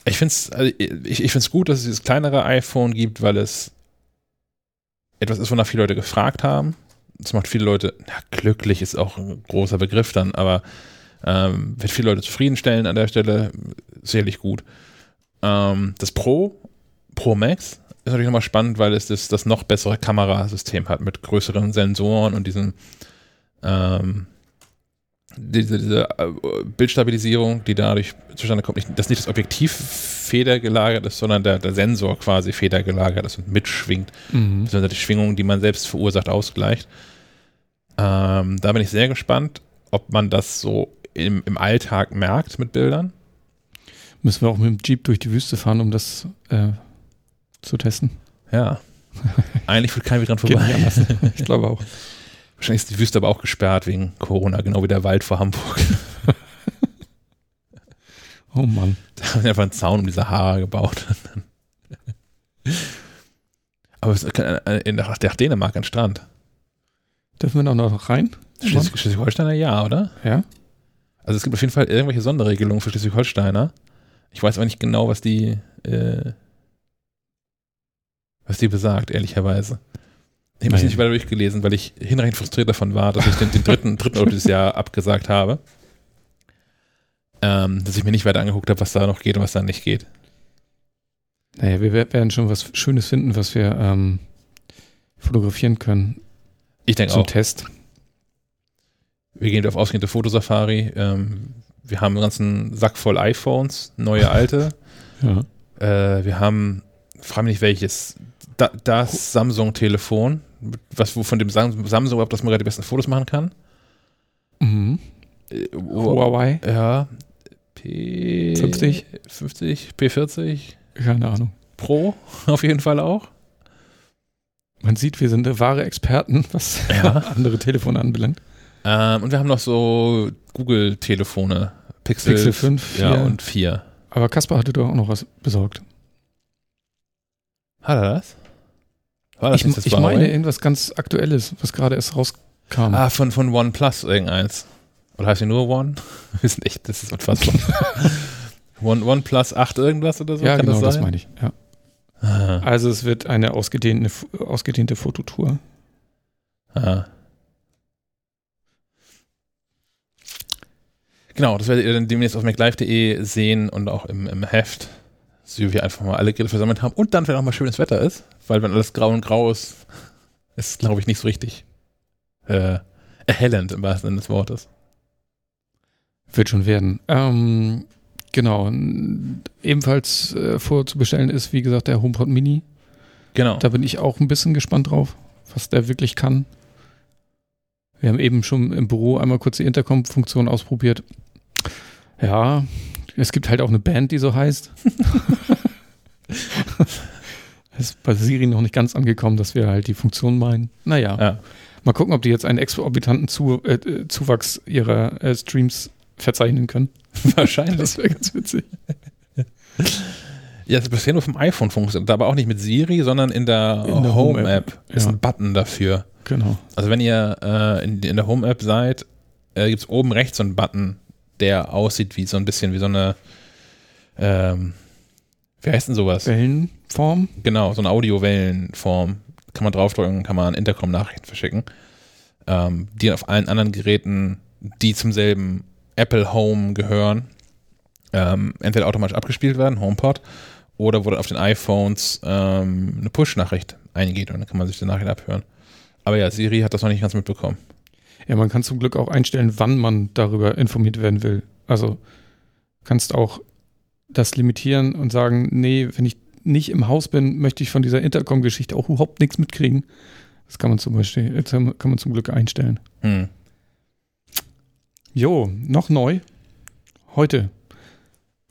Ich finde es also ich, ich gut, dass es dieses kleinere iPhone gibt, weil es etwas ist, wonach viele Leute gefragt haben. Das macht viele Leute, na, glücklich ist auch ein großer Begriff dann, aber ähm, wird viele Leute zufriedenstellen an der Stelle, sicherlich gut. Ähm, das Pro, Pro Max, ist natürlich nochmal spannend, weil es das, das noch bessere Kamerasystem hat mit größeren Sensoren und diesen ähm, diese, diese äh, Bildstabilisierung, die dadurch zustande kommt, nicht, dass nicht das Objektiv federgelagert ist, sondern der, der Sensor quasi federgelagert ist und mitschwingt, Mhm. beziehungsweise die Schwingung, die man selbst verursacht, ausgleicht. Ähm, da bin ich sehr gespannt, ob man das so im, im Alltag merkt mit Bildern. Müssen wir auch mit dem Jeep durch die Wüste fahren, um das äh, zu testen? Ja. Eigentlich führt keiner wieder dran vorbei. Ich glaube auch. Wahrscheinlich ist die Wüste aber auch gesperrt wegen Corona, genau wie der Wald vor Hamburg. Oh Mann. Da haben sie einfach einen Zaun um die Sahara gebaut. aber es ist in, nach nach Dänemark ein Strand. Dürfen wir da noch rein? Schleswig- Schleswig-Holsteiner ja, oder? Ja? Also es gibt auf jeden Fall irgendwelche Sonderregelungen für Schleswig-Holsteiner. Ich weiß aber nicht genau, was die, äh, was die besagt, ehrlicherweise. Ich habe es nicht weiter durchgelesen, weil ich hinreichend frustriert davon war, dass ich den, den dritten, dritten Urlaub dieses Jahr abgesagt habe. Ähm, dass ich mir nicht weiter angeguckt habe, was da noch geht und was da nicht geht. Naja, wir wer- werden schon was Schönes finden, was wir ähm, fotografieren können Ich denke zum auch. Test. Wir gehen auf ausgehende Fotosafari. Ähm, wir haben einen ganzen Sack voll iPhones, neue, alte. Ja. Äh, wir haben, frage mich nicht welches, da, das Samsung-Telefon, was von dem Sam- Samsung überhaupt, dass man gerade die besten Fotos machen kann. Mhm. Äh, Huawei, ja. P 50? 50, P40 keine Ahnung. Pro auf jeden Fall auch. Man sieht, wir sind wahre Experten, was Ja. andere Telefone anbelangt. Ähm, und wir haben noch so Google-Telefone. Pixel, Pixel 5, ja, 4. und 4. Aber Kaspar hatte doch auch noch was besorgt. Hat er das? War das Ich, nicht das ich meine irgendwas ganz Aktuelles, was gerade erst rauskam. Ah, von, von OnePlus irgendeins. Oder heißt die nur One? Wir wissen echt, das ist unfassbar. One, OnePlus 8 irgendwas oder so? ja, Kann genau, das, sein? meine ich. Ja. Ah, Also es wird eine ausgedehnte, ausgedehnte Fototour. ah. Genau, das werdet ihr dann demnächst auf maclive.de sehen und auch im, im Heft, so wie wir einfach mal alle Geräte versammelt haben und dann, wenn auch mal schönes Wetter ist, weil wenn alles grau und grau ist, ist glaube ich, nicht so richtig äh, erhellend im wahrsten Sinne des Wortes. Wird schon werden. Ähm, genau. Ebenfalls äh, vorzubestellen ist, wie gesagt, der HomePod Mini. Genau. Da bin ich auch ein bisschen gespannt drauf, was der wirklich kann. Wir haben eben schon im Büro einmal kurz die Intercom-Funktion ausprobiert. Ja, es gibt halt auch eine Band, die so heißt. ist bei Siri noch nicht ganz angekommen, dass wir halt die Funktion meinen. Naja, Ja. mal gucken, ob die jetzt einen exorbitanten Zu äh, äh, Zuwachs ihrer äh, Streams verzeichnen können. Wahrscheinlich. Das wäre ganz witzig. Ja, das bisher nur vom iPhone funktioniert, aber auch nicht mit Siri, sondern in der, der Home-App Home-App, ist ja. ein Button dafür. Genau. Also wenn ihr äh, in, in der Home-App seid, äh, gibt es oben rechts so einen Button, der aussieht wie so ein bisschen wie so eine, ähm, wie heißt denn sowas? Wellenform. Genau, so eine Audiowellenform. Kann man draufdrücken, kann man Intercom-Nachrichten verschicken, ähm, die auf allen anderen Geräten, die zum selben Apple Home gehören, ähm, entweder automatisch abgespielt werden, HomePod, oder wo dann auf den iPhones ähm, eine Push-Nachricht eingeht und dann kann man sich die Nachricht abhören. Aber ja, Siri hat das noch nicht ganz mitbekommen. Ja, man kann zum Glück auch einstellen, wann man darüber informiert werden will. Also kannst auch das limitieren und sagen, nee, wenn ich nicht im Haus bin, möchte ich von dieser Intercom-Geschichte auch überhaupt nichts mitkriegen. Das kann man zum Beispiel, jetzt kann man zum Glück einstellen. Hm. Jo, noch neu. Heute.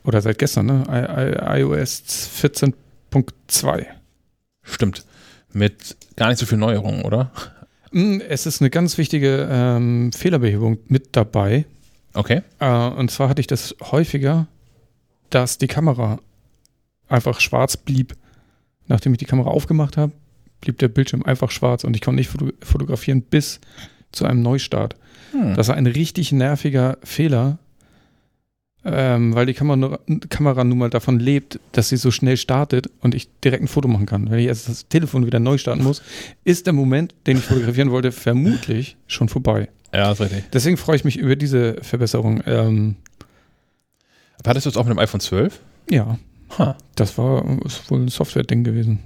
Oder seit gestern, ne? I I iOS 14.2. Stimmt. Mit gar nicht so viel Neuerungen, oder? Mm, Es ist eine ganz wichtige ähm, Fehlerbehebung mit dabei. Okay. Äh, und zwar hatte ich das häufiger, dass die Kamera einfach schwarz blieb. Nachdem ich die Kamera aufgemacht habe, blieb der Bildschirm einfach schwarz und ich konnte nicht foto fotografieren bis zu einem Neustart. Hm. Das war ein richtig nerviger Fehler. Ähm, weil die Kamera, Kamera nun mal davon lebt, dass sie so schnell startet und ich direkt ein Foto machen kann. Wenn ich erst das Telefon wieder neu starten muss, ist der Moment, den ich fotografieren wollte, vermutlich schon vorbei. Ja, ist richtig. Deswegen freue ich mich über diese Verbesserung. Ähm, Aber hattest du es auch mit dem iPhone 12? ja, Ha. das war ist wohl ein Software-Ding gewesen.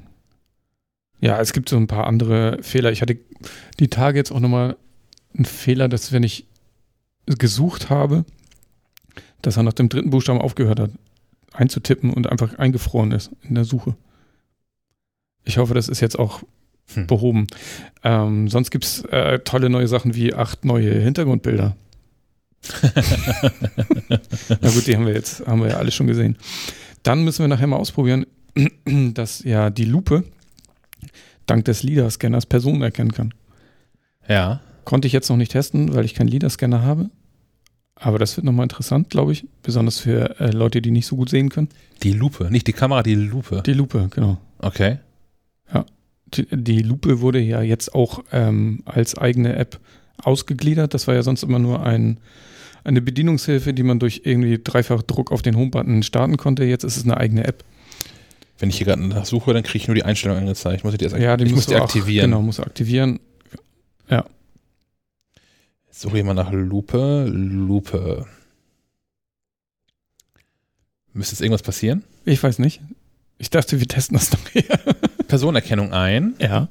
Ja, es gibt so ein paar andere Fehler. Ich hatte die Tage jetzt auch nochmal einen Fehler, dass wenn ich gesucht habe, dass er nach dem dritten Buchstaben aufgehört hat, einzutippen und einfach eingefroren ist in der Suche. Ich hoffe, das ist jetzt auch Hm. behoben. Ähm, sonst gibt es äh, tolle neue Sachen wie acht neue Hintergrundbilder. Na gut, die haben wir jetzt, haben wir ja alle schon gesehen. Dann müssen wir nachher mal ausprobieren, dass ja die Lupe dank des LIDAR-Scanners Personen erkennen kann. Ja. Konnte ich jetzt noch nicht testen, weil ich keinen LIDAR-Scanner habe. Aber das wird nochmal interessant, glaube ich. Besonders für äh, Leute, die nicht so gut sehen können. Die Lupe, nicht die Kamera, die Lupe. Die Lupe, genau. Okay. Die, die Lupe wurde ja jetzt auch ähm, als eigene App ausgegliedert. Das war ja sonst immer nur ein, eine Bedienungshilfe, die man durch irgendwie Dreifachdruck auf den Home-Button starten konnte. Jetzt ist es eine eigene App. Wenn ich hier gerade nach suche, dann kriege ich nur die Einstellung angezeigt. Muss ich die, erst Ja, die ich muss die du auch- aktivieren. Genau, muss aktivieren. Jetzt suche ich mal nach Lupe. Lupe. Müsste jetzt irgendwas passieren? Ich weiß nicht. Ich dachte, wir testen das noch eher. Personenerkennung ein. Ja.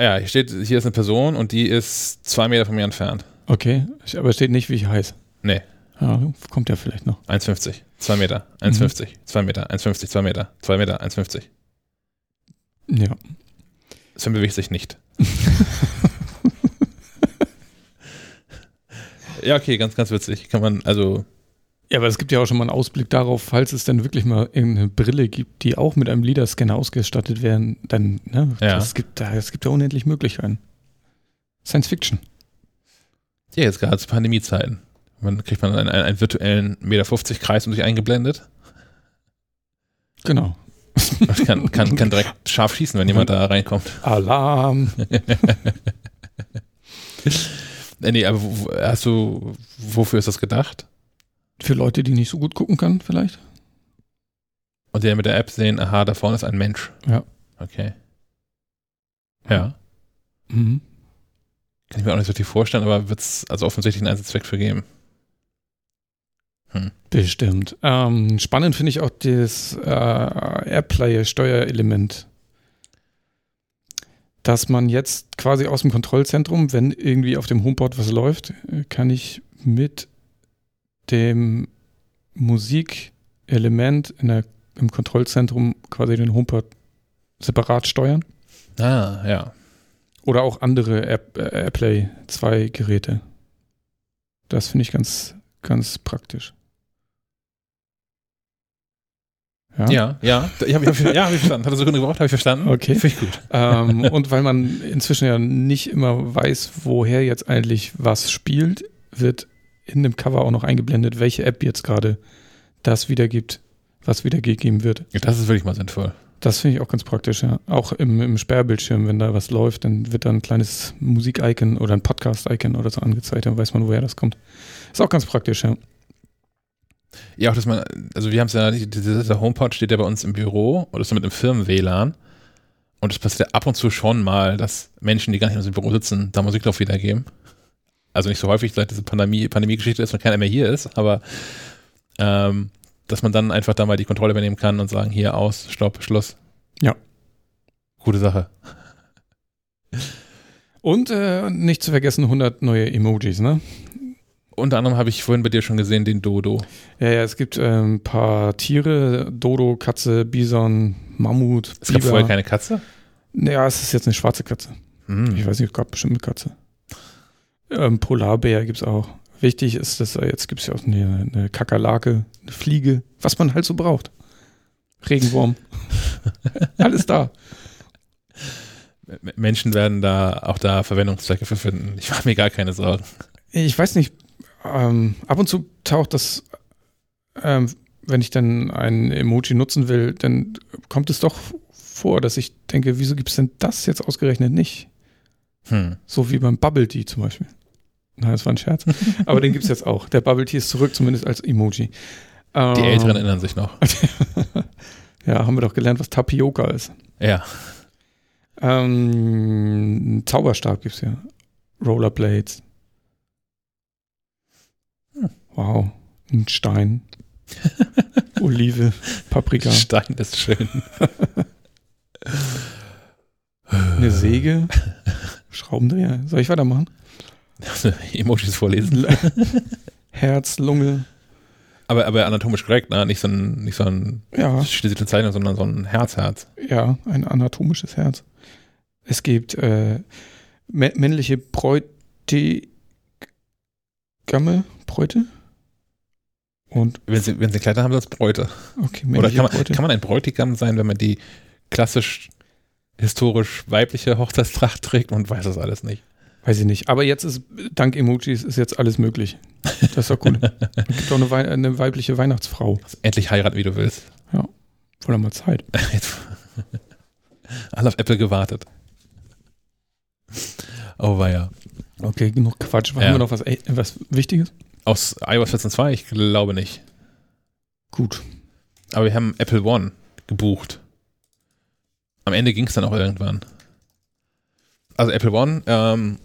Ja, hier steht, hier ist eine Person und die ist zwei Meter von mir entfernt. Okay, aber steht nicht, wie ich heiße. Nee. Ja, kommt ja vielleicht noch. 1,50. 2 Meter. 1,50. 2 Meter. 1,50. 2 Meter. 2 Meter. 1,50. Ja. Sven bewegt sich nicht. ja, okay, ganz, ganz witzig. Kann man, also, Ja, aber es gibt ja auch schon mal einen Ausblick darauf, falls es denn wirklich mal irgendeine Brille gibt, die auch mit einem LIDAR-Scanner ausgestattet werden, dann, ne, Ja. es gibt da, es gibt ja unendlich Möglichkeiten. Science Fiction. ja, jetzt gerade zu Pandemiezeiten. Man kriegt man einen, einen, virtuellen Meter 50 Kreis um sich eingeblendet. Genau. Und kann, kann, kann direkt scharf schießen, wenn jemand da reinkommt. Alarm. Äh, nee, aber hast du, wofür ist das gedacht? Für Leute, die nicht so gut gucken können, vielleicht. Und die dann mit der App sehen, aha, da vorne ist ein Mensch. Ja. Okay. Ja. Mhm. Kann ich mir auch nicht so richtig vorstellen, aber wird es also offensichtlich einen Einsatzzweck für geben. Hm. Bestimmt. Ähm, spannend finde ich auch das äh, Airplay-Steuerelement. Dass man jetzt quasi aus dem Kontrollzentrum, wenn irgendwie auf dem Homepod was läuft, äh, kann ich mit dem Musikelement in der, im Kontrollzentrum quasi den Homepod separat steuern. Ah, ja. Oder auch andere äh, Airplay 2 Geräte. Das finde ich ganz, ganz praktisch. Ja, ja. Ich hab, ich hab, ja, hab ich verstanden. Hat er Sekunde gebraucht, habe ich verstanden. Okay. Finde ich gut. ähm, und weil man inzwischen ja nicht immer weiß, woher jetzt eigentlich was spielt, wird in dem Cover auch noch eingeblendet, welche App jetzt gerade das wiedergibt, was wiedergegeben wird. Das ist wirklich mal sinnvoll. Das finde ich auch ganz praktisch, ja. Auch im, im Sperrbildschirm, wenn da was läuft, dann wird da ein kleines Musik-Icon oder ein Podcast-Icon oder so angezeigt, dann weiß man, woher das kommt. Ist auch ganz praktisch, ja. Ja, auch dass man, also wir haben es ja, dieser HomePod steht ja bei uns im Büro oder ist mit einem Firmen-WLAN. Und es passiert ja ab und zu schon mal, dass Menschen, die gar nicht mehr im Büro sitzen, da Musik drauf wiedergeben. Also nicht so häufig, seit diese Pandemie, Pandemie-Geschichte ist und keiner mehr hier ist, aber ähm, dass man dann einfach da mal die Kontrolle übernehmen kann und sagen, hier aus, Stopp, Schluss. Ja. Gute Sache. Und äh, nicht zu vergessen 100 neue Emojis, ne? Unter anderem habe ich vorhin bei dir schon gesehen, den Dodo. Ja, ja, es gibt ähm, ein paar Tiere, Dodo, Katze, Bison, Mammut, Es gab vorher keine Katze? Ja, es ist jetzt eine schwarze Katze. Hm. Ich weiß nicht, es gab bestimmt eine Katze. Ähm, Polarbär gibt es auch. Wichtig ist, dass äh, jetzt gibt es ja auch eine, eine Kakerlake, eine Fliege, was man halt so braucht. Regenwurm. Alles da. Menschen werden da auch da Verwendungszwecke für finden. Ich mache mir gar keine Sorgen. Ich weiß nicht, ähm, ab und zu taucht das, ähm, wenn ich dann ein Emoji nutzen will, dann kommt es doch vor, dass ich denke, wieso gibt es denn das jetzt ausgerechnet nicht? Hm. So wie beim Bubble Tea zum Beispiel. Nein, das war ein Scherz. Aber den gibt es jetzt auch. Der Bubble Tea ist zurück, zumindest als Emoji. Die Ähm, Älteren erinnern sich noch. Ja, haben wir doch gelernt, was Tapioca ist. Ja. Ähm, Zauberstab gibt es ja. Rollerblades. Wow. Ein Stein. Olive, Paprika, Stein ist schön. eine Säge, Schraubendreher. Soll ich weitermachen? Emojis vorlesen. Herz, Lunge. Aber, aber anatomisch korrekt, ne? Nicht so ein, nicht so ein Ja, Zeichnung, sondern so ein Herzherz. ja, ein anatomisches Herz. Es gibt äh, mä- männliche Bräutigame, Bräute? Und, Wenn sie, wenn sie Kleider haben, es Bräute. okay, Oder kann man, Bräute. kann man ein Bräutigam sein, wenn man die klassisch historisch weibliche Hochzeitstracht trägt und weiß das alles nicht. Weiß ich nicht. Aber jetzt ist, dank Emojis, ist jetzt alles möglich. Das ist doch gut. Es gibt auch eine, Wei eine weibliche Weihnachtsfrau. Also endlich heiraten, wie du willst. Wurde mal Zeit. Alle auf Apple gewartet. Oh weia. Okay, genug Quatsch. Ja. Haben wir noch was, äh, was Wichtiges? Aus iOS 14.2? Ich glaube nicht. Gut. Aber wir haben Apple One gebucht. Am Ende ging es dann auch irgendwann. Also Apple One ähm,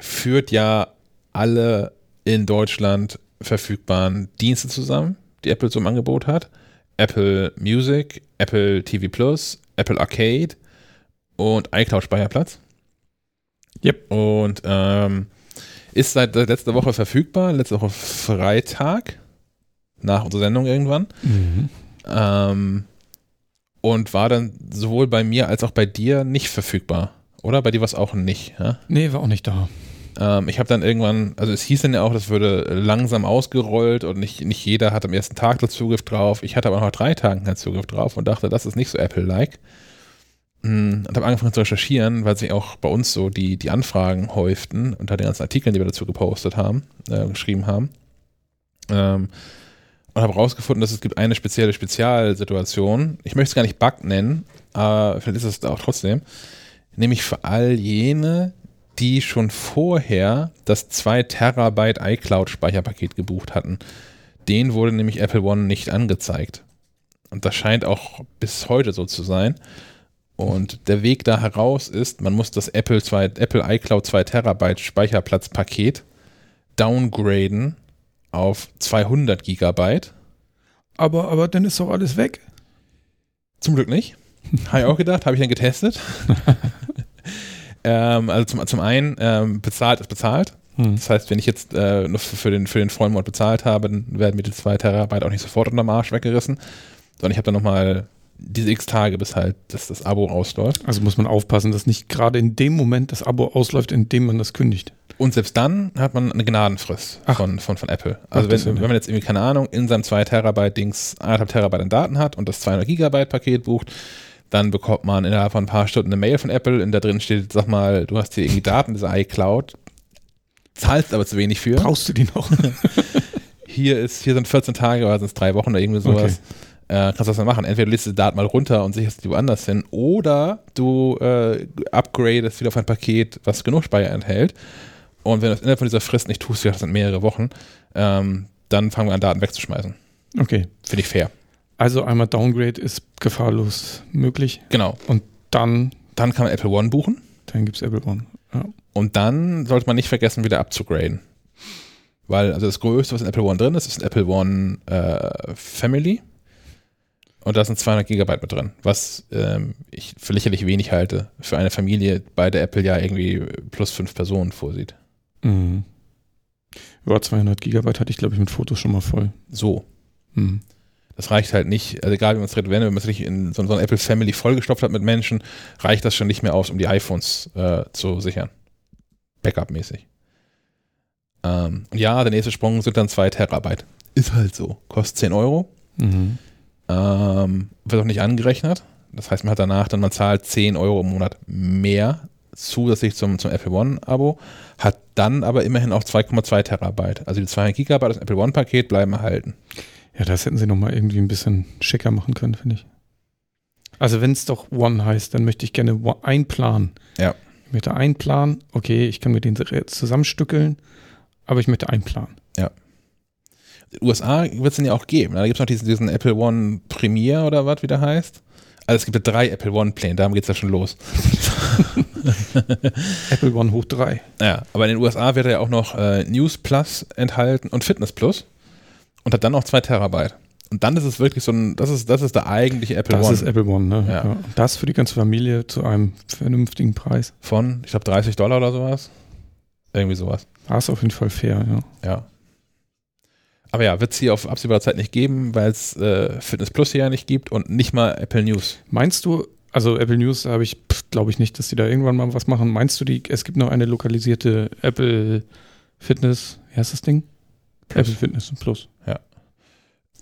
führt ja alle in Deutschland verfügbaren Dienste zusammen, die Apple im Angebot hat. Apple Music, Apple TV Plus, Apple Arcade und iCloud Speicherplatz. Yep. Und ähm, ist seit letzter Woche verfügbar, letzte Woche Freitag, nach unserer Sendung irgendwann. Mhm. Ähm, und war dann sowohl bei mir als auch bei dir nicht verfügbar. Oder? Bei dir war es auch nicht. Ja? Nee, war auch nicht da. Ähm, ich habe dann irgendwann, also es hieß dann ja auch, das würde langsam ausgerollt und nicht, nicht jeder hat am ersten Tag da Zugriff drauf. Ich hatte aber nach drei Tagen keinen Zugriff drauf und dachte, das ist nicht so Apple-like. Mm, Und habe angefangen zu recherchieren, weil sich auch bei uns so die, die Anfragen häuften unter den ganzen Artikeln, die wir dazu gepostet haben, äh, geschrieben haben. Ähm, und habe herausgefunden, dass es gibt eine spezielle Spezialsituation. Ich möchte es gar nicht Bug nennen, aber vielleicht ist es auch trotzdem. Nämlich für all jene, die schon vorher das 2 Terabyte iCloud Speicherpaket gebucht hatten. Den wurde nämlich Apple One nicht angezeigt. Und das scheint auch bis heute so zu sein. Und der Weg da heraus ist, man muss das Apple, 2, Apple iCloud 2 Terabyte Speicherplatzpaket downgraden auf 200 Gigabyte. Aber, aber dann ist doch alles weg. Zum Glück nicht. Habe ich auch gedacht, habe ich dann getestet. ähm, also zum, zum einen, ähm, bezahlt ist bezahlt. Hm. Das heißt, wenn ich jetzt äh, nur für den, für den Vollmond bezahlt habe, dann werden mir die 2 Terabyte auch nicht sofort unterm Arsch weggerissen. Sondern ich habe dann nochmal diese x Tage, bis halt das, das Abo rausläuft. Also muss man aufpassen, dass nicht gerade in dem Moment das Abo ausläuft, in dem man das kündigt. Und selbst dann hat man eine Gnadenfrist Ach. von, von, von Apple. Also Ach, wenn, wenn man jetzt irgendwie, keine Ahnung, in seinem 2 Terabyte Dings 1,5 Terabyte an Daten hat und das 200 Gigabyte Paket bucht, dann bekommt man innerhalb von ein paar Stunden eine Mail von Apple, in der drin steht, sag mal, du hast hier irgendwie Daten, diese iCloud, zahlst aber zu wenig für. Brauchst du die noch? Hier ist, hier sind 14 Tage oder sind es drei Wochen oder irgendwie sowas. Äh, kannst du das mal machen. Entweder du lädst die Daten mal runter und sicherst die woanders hin oder du äh, upgradest wieder auf ein Paket, was genug Speicher enthält. Und wenn du das innerhalb von dieser Frist nicht tust, das sind mehrere Wochen, ähm, dann fangen wir an, Daten wegzuschmeißen. Okay. Finde ich fair. Also einmal Downgrade ist gefahrlos möglich. Genau. Dann, Dann kann man Apple One buchen dann gibt es Apple One. Ja. und dann sollte man nicht vergessen, wieder abzugraden. Weil, also das Größte, was in Apple One drin ist, ist ein Apple One äh, Family. Und da sind 200 Gigabyte mit drin, was ähm, ich für lächerlich wenig halte für eine Familie, bei der Apple ja irgendwie plus fünf Personen vorsieht. Mhm. Ja, 200 Gigabyte hatte ich, glaube ich, mit Fotos schon mal voll. So. Mhm. Das reicht halt nicht, also egal wie man es redet, wenn man es nicht in so, so eine Apple Family vollgestopft hat mit Menschen, reicht das schon nicht mehr aus, um die iPhones äh, zu sichern. Backup-mäßig. Ähm, ja, der nächste Sprung sind dann 2 Terabyte. Ist halt so. Kostet 10 Euro. Mhm. Ähm, wird auch nicht angerechnet. Das heißt, man hat danach dann, man zahlt 10 Euro im Monat mehr zusätzlich zum, zum Apple One-Abo, hat dann aber immerhin auch 2,2 Terabyte. Also die 200 Gigabyte des Apple One-Paket bleiben erhalten. Ja, das hätten sie nochmal irgendwie ein bisschen schicker machen können, finde ich. Also wenn es doch One heißt, dann möchte ich gerne One- ein Plan. Ja. Ich möchte einen Plan, okay, ich kann mir den zusammenstückeln aber ich möchte einen Plan. In den USA wird es den ja auch geben. Da gibt es noch diesen, diesen Apple One Premier oder was, wie der heißt. Also es gibt ja drei Apple One-Pläne, damit geht es ja schon los. Apple One hoch 3. Ja, aber in den USA wird ja auch noch äh, News Plus enthalten und Fitness Plus und hat dann noch zwei Terabyte. Und dann ist es wirklich so ein, das ist, das ist der eigentliche Apple Das One. ist Apple One, ne? Ja. Ja. Das für die ganze Familie zu einem vernünftigen Preis. von, ich glaube, 30 Dollar oder sowas. Irgendwie sowas. Das ist auf jeden Fall fair, ja. Ja. Aber ja, wird es hier auf absehbare Zeit nicht geben, weil es äh, Fitness Plus hier ja nicht gibt und nicht mal Apple News. Meinst du, also Apple News habe ich, glaube ich nicht, dass die da irgendwann mal was machen. Meinst du, die, es gibt noch eine lokalisierte Apple Fitness, wie heißt das Ding? Apple Fitness Plus. Ja. Äh,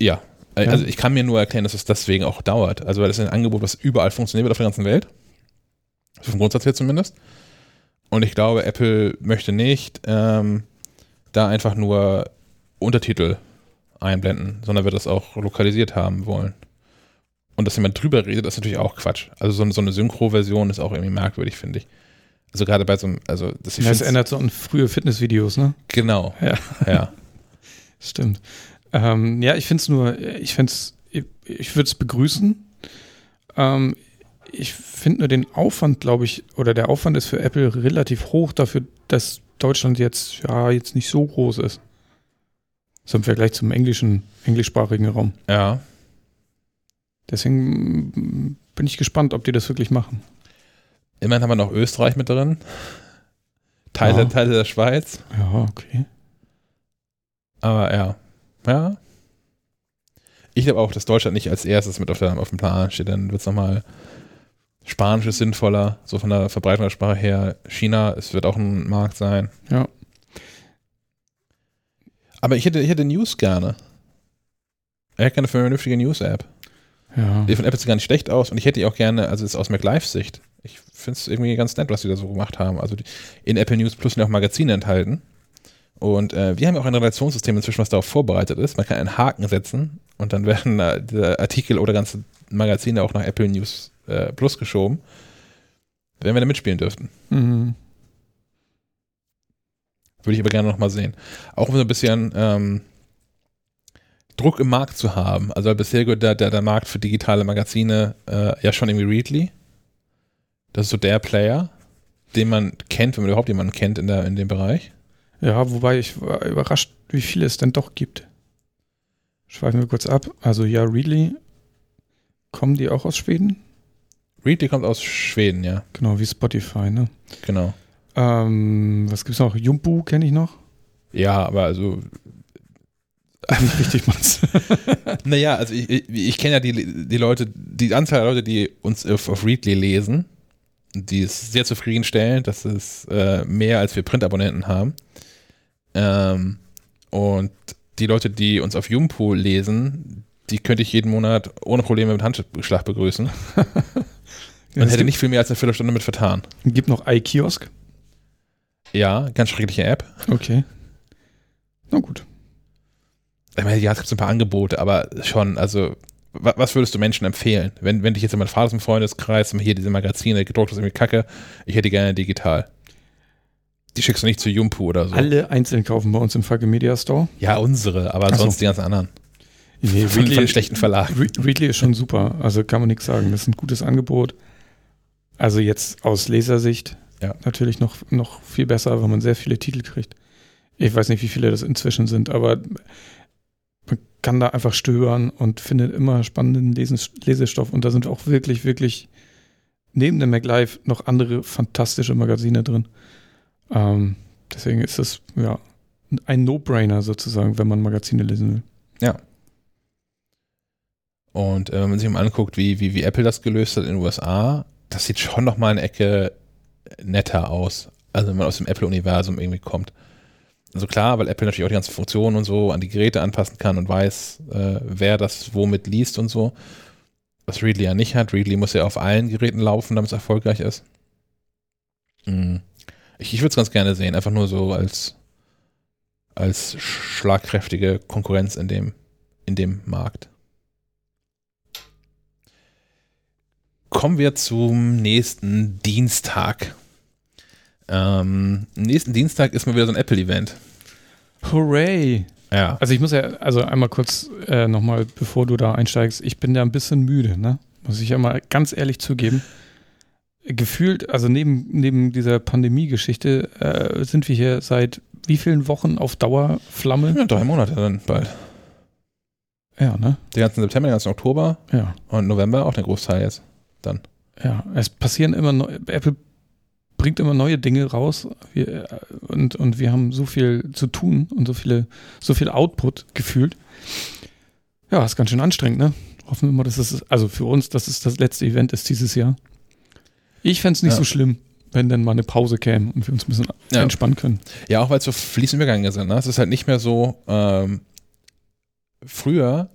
Ja. Also ich kann mir nur erklären, dass es deswegen auch dauert. Also weil das ist ein Angebot, was überall funktioniert wird auf der ganzen Welt. Vom Grundsatz her zumindest. Und ich glaube, Apple möchte nicht ähm, da einfach nur Untertitel einblenden, sondern wird das auch lokalisiert haben wollen. Und dass jemand drüber redet, ist natürlich auch Quatsch. Also so, eine- so eine Synchro-Version ist auch irgendwie merkwürdig, finde ich. Also gerade bei so einem, also das, find's- ändert so an frühe Fitnessvideos, ne? Genau. Ja. ja. Stimmt. Ähm, ja, ich finde es nur, ich finde es, ich, ich würde es begrüßen. Ähm, ich finde nur den Aufwand, glaube ich, oder der Aufwand ist für Apple relativ hoch dafür, dass Deutschland jetzt, ja, jetzt nicht so groß ist. So im Vergleich zum englischen, englischsprachigen Raum. Ja. Deswegen mm, bin ich gespannt, ob die das wirklich machen. Immerhin haben wir noch Österreich mit drin. Teile, Ja. Teile der Schweiz. Ja, okay. Aber ja. Ja. Ich glaube auch, dass Deutschland nicht als erstes mit auf, der, auf dem Plan steht. Dann wird es nochmal Spanisch ist sinnvoller, so von der Verbreitung der Sprache her. China, es wird auch ein Markt sein. Ja. Aber ich hätte, ich hätte News gerne. Ich hätte gerne eine vernünftige News-App. Ja. Die von Apple sieht gar nicht schlecht aus und ich hätte die auch gerne, also ist aus MacLife-Sicht. Ich finde es irgendwie ganz nett, was die da so gemacht haben. Also die, in Apple News Plus sind auch Magazine enthalten. Und äh, wir haben ja auch ein Redaktionssystem inzwischen, was darauf vorbereitet ist. Man kann einen Haken setzen und dann werden äh, der Artikel oder ganze Magazine auch nach Apple News äh, Plus geschoben. Wenn wir da mitspielen dürften. Mhm. Würde ich aber gerne nochmal sehen. Auch um so ein bisschen ähm, Druck im Markt zu haben. Also bisher gehört der, der, der Markt für digitale Magazine äh, ja schon irgendwie Readly. Das ist so der Player, den man kennt, wenn man überhaupt jemanden kennt in, der, in dem Bereich. Ja, wobei ich war überrascht, wie viele es denn doch gibt. Schweifen wir kurz ab. Also ja, Readly, kommen die auch aus Schweden? Readly kommt aus Schweden, ja, Genau, wie Spotify, ne? genau. Ähm, was gibt's noch? Jumpu kenne ich noch. Ja, aber also, Nicht richtig, Mats. naja, also ich, ich, ich kenne ja die, die Leute, die Anzahl der Leute, die uns auf, auf Readly lesen, die ist sehr zufriedenstellend. Das ist äh, mehr, als wir Printabonnenten haben. Ähm, und die Leute, die uns auf Jumpo lesen, die könnte ich jeden Monat ohne Probleme mit Handschlag begrüßen. Man es hätte nicht viel mehr als eine Viertelstunde mit vertan. gibt noch iKiosk. Ja, ganz schreckliche App. Okay. Na gut. Ich meine, ja, es gibt so ein paar Angebote, aber schon, also, wa- was würdest du Menschen empfehlen? Wenn, wenn dich jetzt jemand fragt aus dem Freundeskreis, hier diese Magazine, gedruckt ist irgendwie kacke, ich hätte gerne digital. Die schickst du nicht zu Jumpu oder so. Alle einzeln kaufen bei uns im Falke Media Store. Ja, unsere, aber Ach so. sonst die ganzen anderen. Nee, Von, von schlechten Verlag. Re Readly ist schon super. Also kann man nichts sagen. Das ist ein gutes Angebot. Also jetzt aus Lesersicht Ja. natürlich noch, noch viel besser, weil man sehr viele Titel kriegt. Ich weiß nicht, wie viele das inzwischen sind, aber man kann da einfach stöbern und findet immer spannenden Lesen Lesestoff. Und da sind auch wirklich, wirklich neben dem MacLife noch andere fantastische Magazine drin. Ähm, deswegen ist es ja ein No-Brainer sozusagen, wenn man Magazine lesen will. Ja. Und äh, wenn man sich mal anguckt, wie, wie, wie Apple das gelöst hat in den USA, das sieht schon noch mal eine Ecke netter aus. Also wenn man aus dem Apple-Universum irgendwie kommt. Also klar, weil Apple natürlich auch die ganzen Funktionen und so an die Geräte anpassen kann und weiß, äh, wer das womit liest und so. Was Readly ja nicht hat. Readly muss ja auf allen Geräten laufen, damit es erfolgreich ist. Mm. Ich, ich würde es ganz gerne sehen, einfach nur so als, als schlagkräftige Konkurrenz in dem, in dem Markt. Kommen wir zum nächsten Dienstag. Ähm, nächsten Dienstag ist mal wieder so ein Apple-Event. Hooray! Ja. Also ich muss ja, also einmal kurz äh, nochmal, bevor du da einsteigst, ich bin da ein bisschen müde, ne? Muss ich ja mal ganz ehrlich zugeben. Gefühlt, also neben, neben dieser Pandemie-Geschichte, äh, sind wir hier seit wie vielen Wochen auf Dauerflamme? ja, drei Monate dann bald. Ja, ne? Den ganzen September, den ganzen Oktober Ja. und November auch der Großteil jetzt. Ja, es passieren immer neu, Apple bringt immer neue Dinge raus wir, äh, und, und wir haben so viel zu tun und so viele, so viel Output gefühlt. Ja, ist ganz schön anstrengend, ne? Hoffen wir mal, dass es, also für uns, dass es das letzte Event ist dieses Jahr. Ich fände es nicht Ja. so schlimm, wenn dann mal eine Pause käme und wir uns ein bisschen Ja. entspannen können. Ja, auch weil es so fließend übergegangen sind. Ne? Es ist halt nicht mehr so, ähm, früher,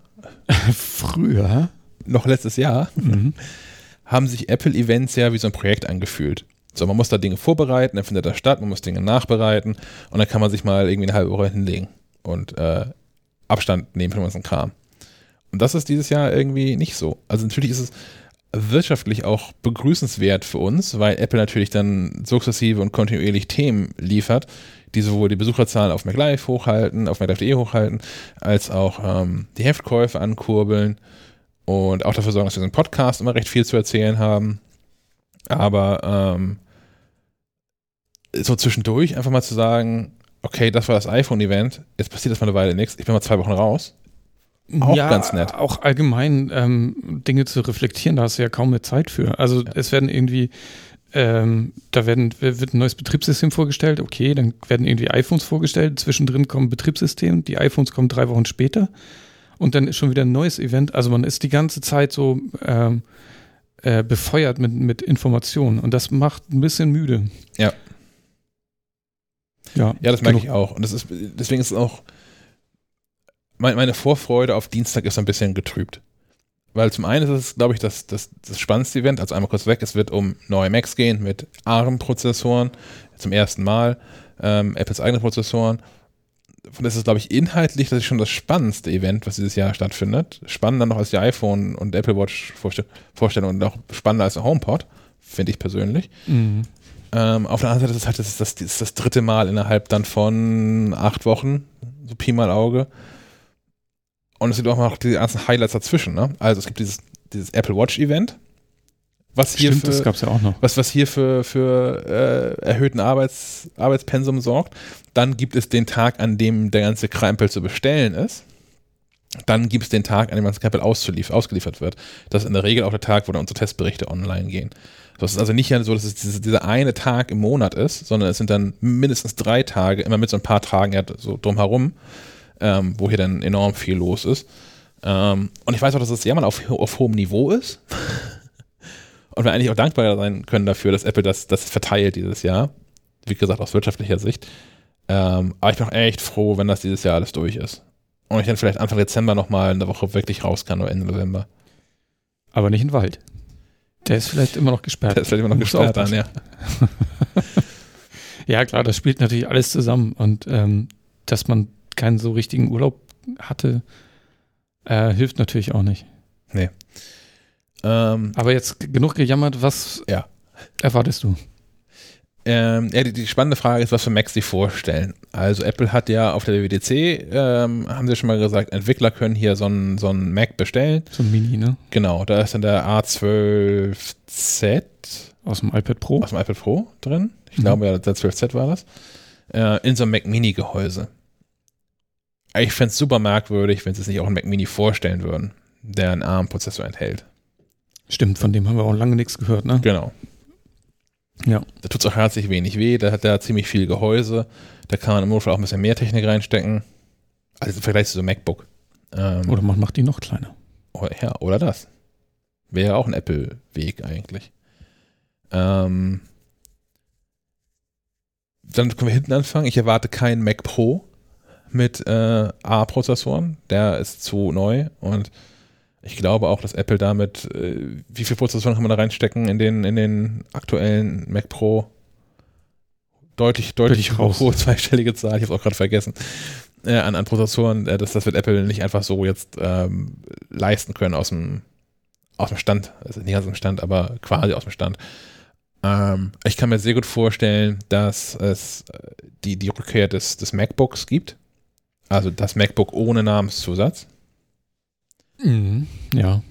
Früher. noch letztes Jahr, Mhm. Haben sich Apple-Events ja wie so ein Projekt angefühlt. So, man muss da Dinge vorbereiten, dann findet das statt, man muss Dinge nachbereiten und dann kann man sich mal irgendwie eine halbe Woche hinlegen und äh, Abstand nehmen von ganzen Kram. Und das ist dieses Jahr irgendwie nicht so. Also natürlich ist es wirtschaftlich auch begrüßenswert für uns, weil Apple natürlich dann sukzessive und kontinuierlich Themen liefert, die sowohl die Besucherzahlen auf MacLive hochhalten, auf MacLive.de hochhalten, als auch ähm, die Heftkäufe ankurbeln und auch dafür sorgen, dass wir so einen Podcast immer recht viel zu erzählen haben. Aber ähm, so zwischendurch einfach mal zu sagen, okay, das war das iPhone-Event, jetzt passiert erstmal eine Weile nichts, ich bin mal zwei Wochen raus. Auch ja, ganz nett. Auch allgemein ähm, Dinge zu reflektieren, da hast du ja kaum eine Zeit für. Also Ja. es werden irgendwie, ähm, da werden, wird ein neues Betriebssystem vorgestellt, okay, dann werden irgendwie iPhones vorgestellt, zwischendrin kommen Betriebssystem, die iPhones kommen drei Wochen später und dann ist schon wieder ein neues Event. Also man ist die ganze Zeit so ähm, äh, befeuert mit, mit Informationen und das macht ein bisschen müde. Ja. Ja, Ja, das merke ich auch. Und das ist, deswegen ist es auch, mein, meine Vorfreude auf Dienstag ist ein bisschen getrübt. Weil zum einen ist es, glaube ich, das, das, das spannendste Event, also einmal kurz weg, es wird um neue Macs gehen mit ARM-Prozessoren zum ersten Mal, ähm, Apples eigene Prozessoren. Und das ist, glaube ich, inhaltlich das ist schon das spannendste Event, was dieses Jahr stattfindet. Spannender noch als die iPhone und Apple Watch Vorstell Vorstellung und auch spannender als der HomePod, finde ich persönlich. Mhm. Ähm, auf der anderen Seite ist es halt das, ist das, das, ist das dritte Mal innerhalb dann von acht Wochen, so Pi mal Auge. Und es gibt auch noch die ganzen Highlights dazwischen. Ne? Also es gibt dieses, dieses Apple Watch Event, was hier Stimmt, das für, gab es ja auch noch. was, was hier für, für äh, erhöhten Arbeits, Arbeitspensum sorgt. Dann gibt es den Tag, an dem der ganze Krempel zu bestellen ist. Dann gibt es den Tag, an dem das Krempel ausgeliefert wird. Das ist in der Regel auch der Tag, wo dann unsere Testberichte online gehen. Das ist also nicht so, dass es diese, dieser eine Tag im Monat ist, sondern es sind dann mindestens drei Tage, immer mit so ein paar Tagen ja, so drumherum, ähm, wo hier dann enorm viel los ist. Ähm, und ich weiß auch, dass das Jammern auf, auf hohem Niveau ist. und wir eigentlich auch dankbar sein können dafür, dass Apple das, das verteilt dieses Jahr. Wie gesagt, aus wirtschaftlicher Sicht. Ähm, aber ich bin auch echt froh, wenn das dieses Jahr alles durch ist. Und ich dann vielleicht Anfang Dezember nochmal in der Woche wirklich raus kann oder Ende November. Aber nicht in den Wald. Der ist vielleicht immer noch gesperrt. Das ist vielleicht immer noch Musst gesperrt dann, ja. Ja, klar, das spielt natürlich alles zusammen. Und ähm, dass man keinen so richtigen Urlaub hatte, äh, hilft natürlich auch nicht. Ähm, Aber jetzt genug gejammert, was Ja. erwartest du? Ähm, ja, die, die spannende Frage ist, was für Macs sie vorstellen. Also Apple hat ja auf der WWDC, ähm, haben sie schon mal gesagt, Entwickler können hier so einen so einen Mac bestellen. So ein Mini, ne? Genau, da ist dann der A12Z Aus dem iPad Pro. aus dem iPad Pro drin. Ich Mhm. glaube ja, der 12Z war das. Äh, in so einem Mac Mini Gehäuse. Ich fände es super merkwürdig, wenn sie es nicht auch einen Mac Mini vorstellen würden, der einen ARM-Prozessor enthält. Stimmt, von dem haben wir auch lange nichts gehört, ne? Genau. Ja. Da tut es auch herzlich wenig weh, da hat er ziemlich viel Gehäuse, da kann man im Notfall auch ein bisschen mehr Technik reinstecken. Also im Vergleich zu so einem MacBook. Ähm, Oder man macht die noch kleiner. oder, ja, oder das. Wäre auch ein Apple-Weg eigentlich. Ähm, dann können wir hinten anfangen. Ich erwarte keinen Mac Pro mit äh, A-Prozessoren. Der ist zu neu und ich glaube auch, dass Apple damit, äh, wie viele Prozessoren kann man da reinstecken in den, in den aktuellen Mac Pro? Deutlich, deutlich hohe zweistellige Zahl, ich habe auch gerade vergessen, äh, an, an Prozessoren. Äh, das, das wird Apple nicht einfach so jetzt ähm, leisten können aus dem, aus dem Stand. Also nicht aus dem Stand, aber quasi aus dem Stand. Ähm, ich kann mir sehr gut vorstellen, dass es äh, die, die Rückkehr des, des MacBooks gibt. Also das MacBook ohne Namenszusatz. Mhm. Ja.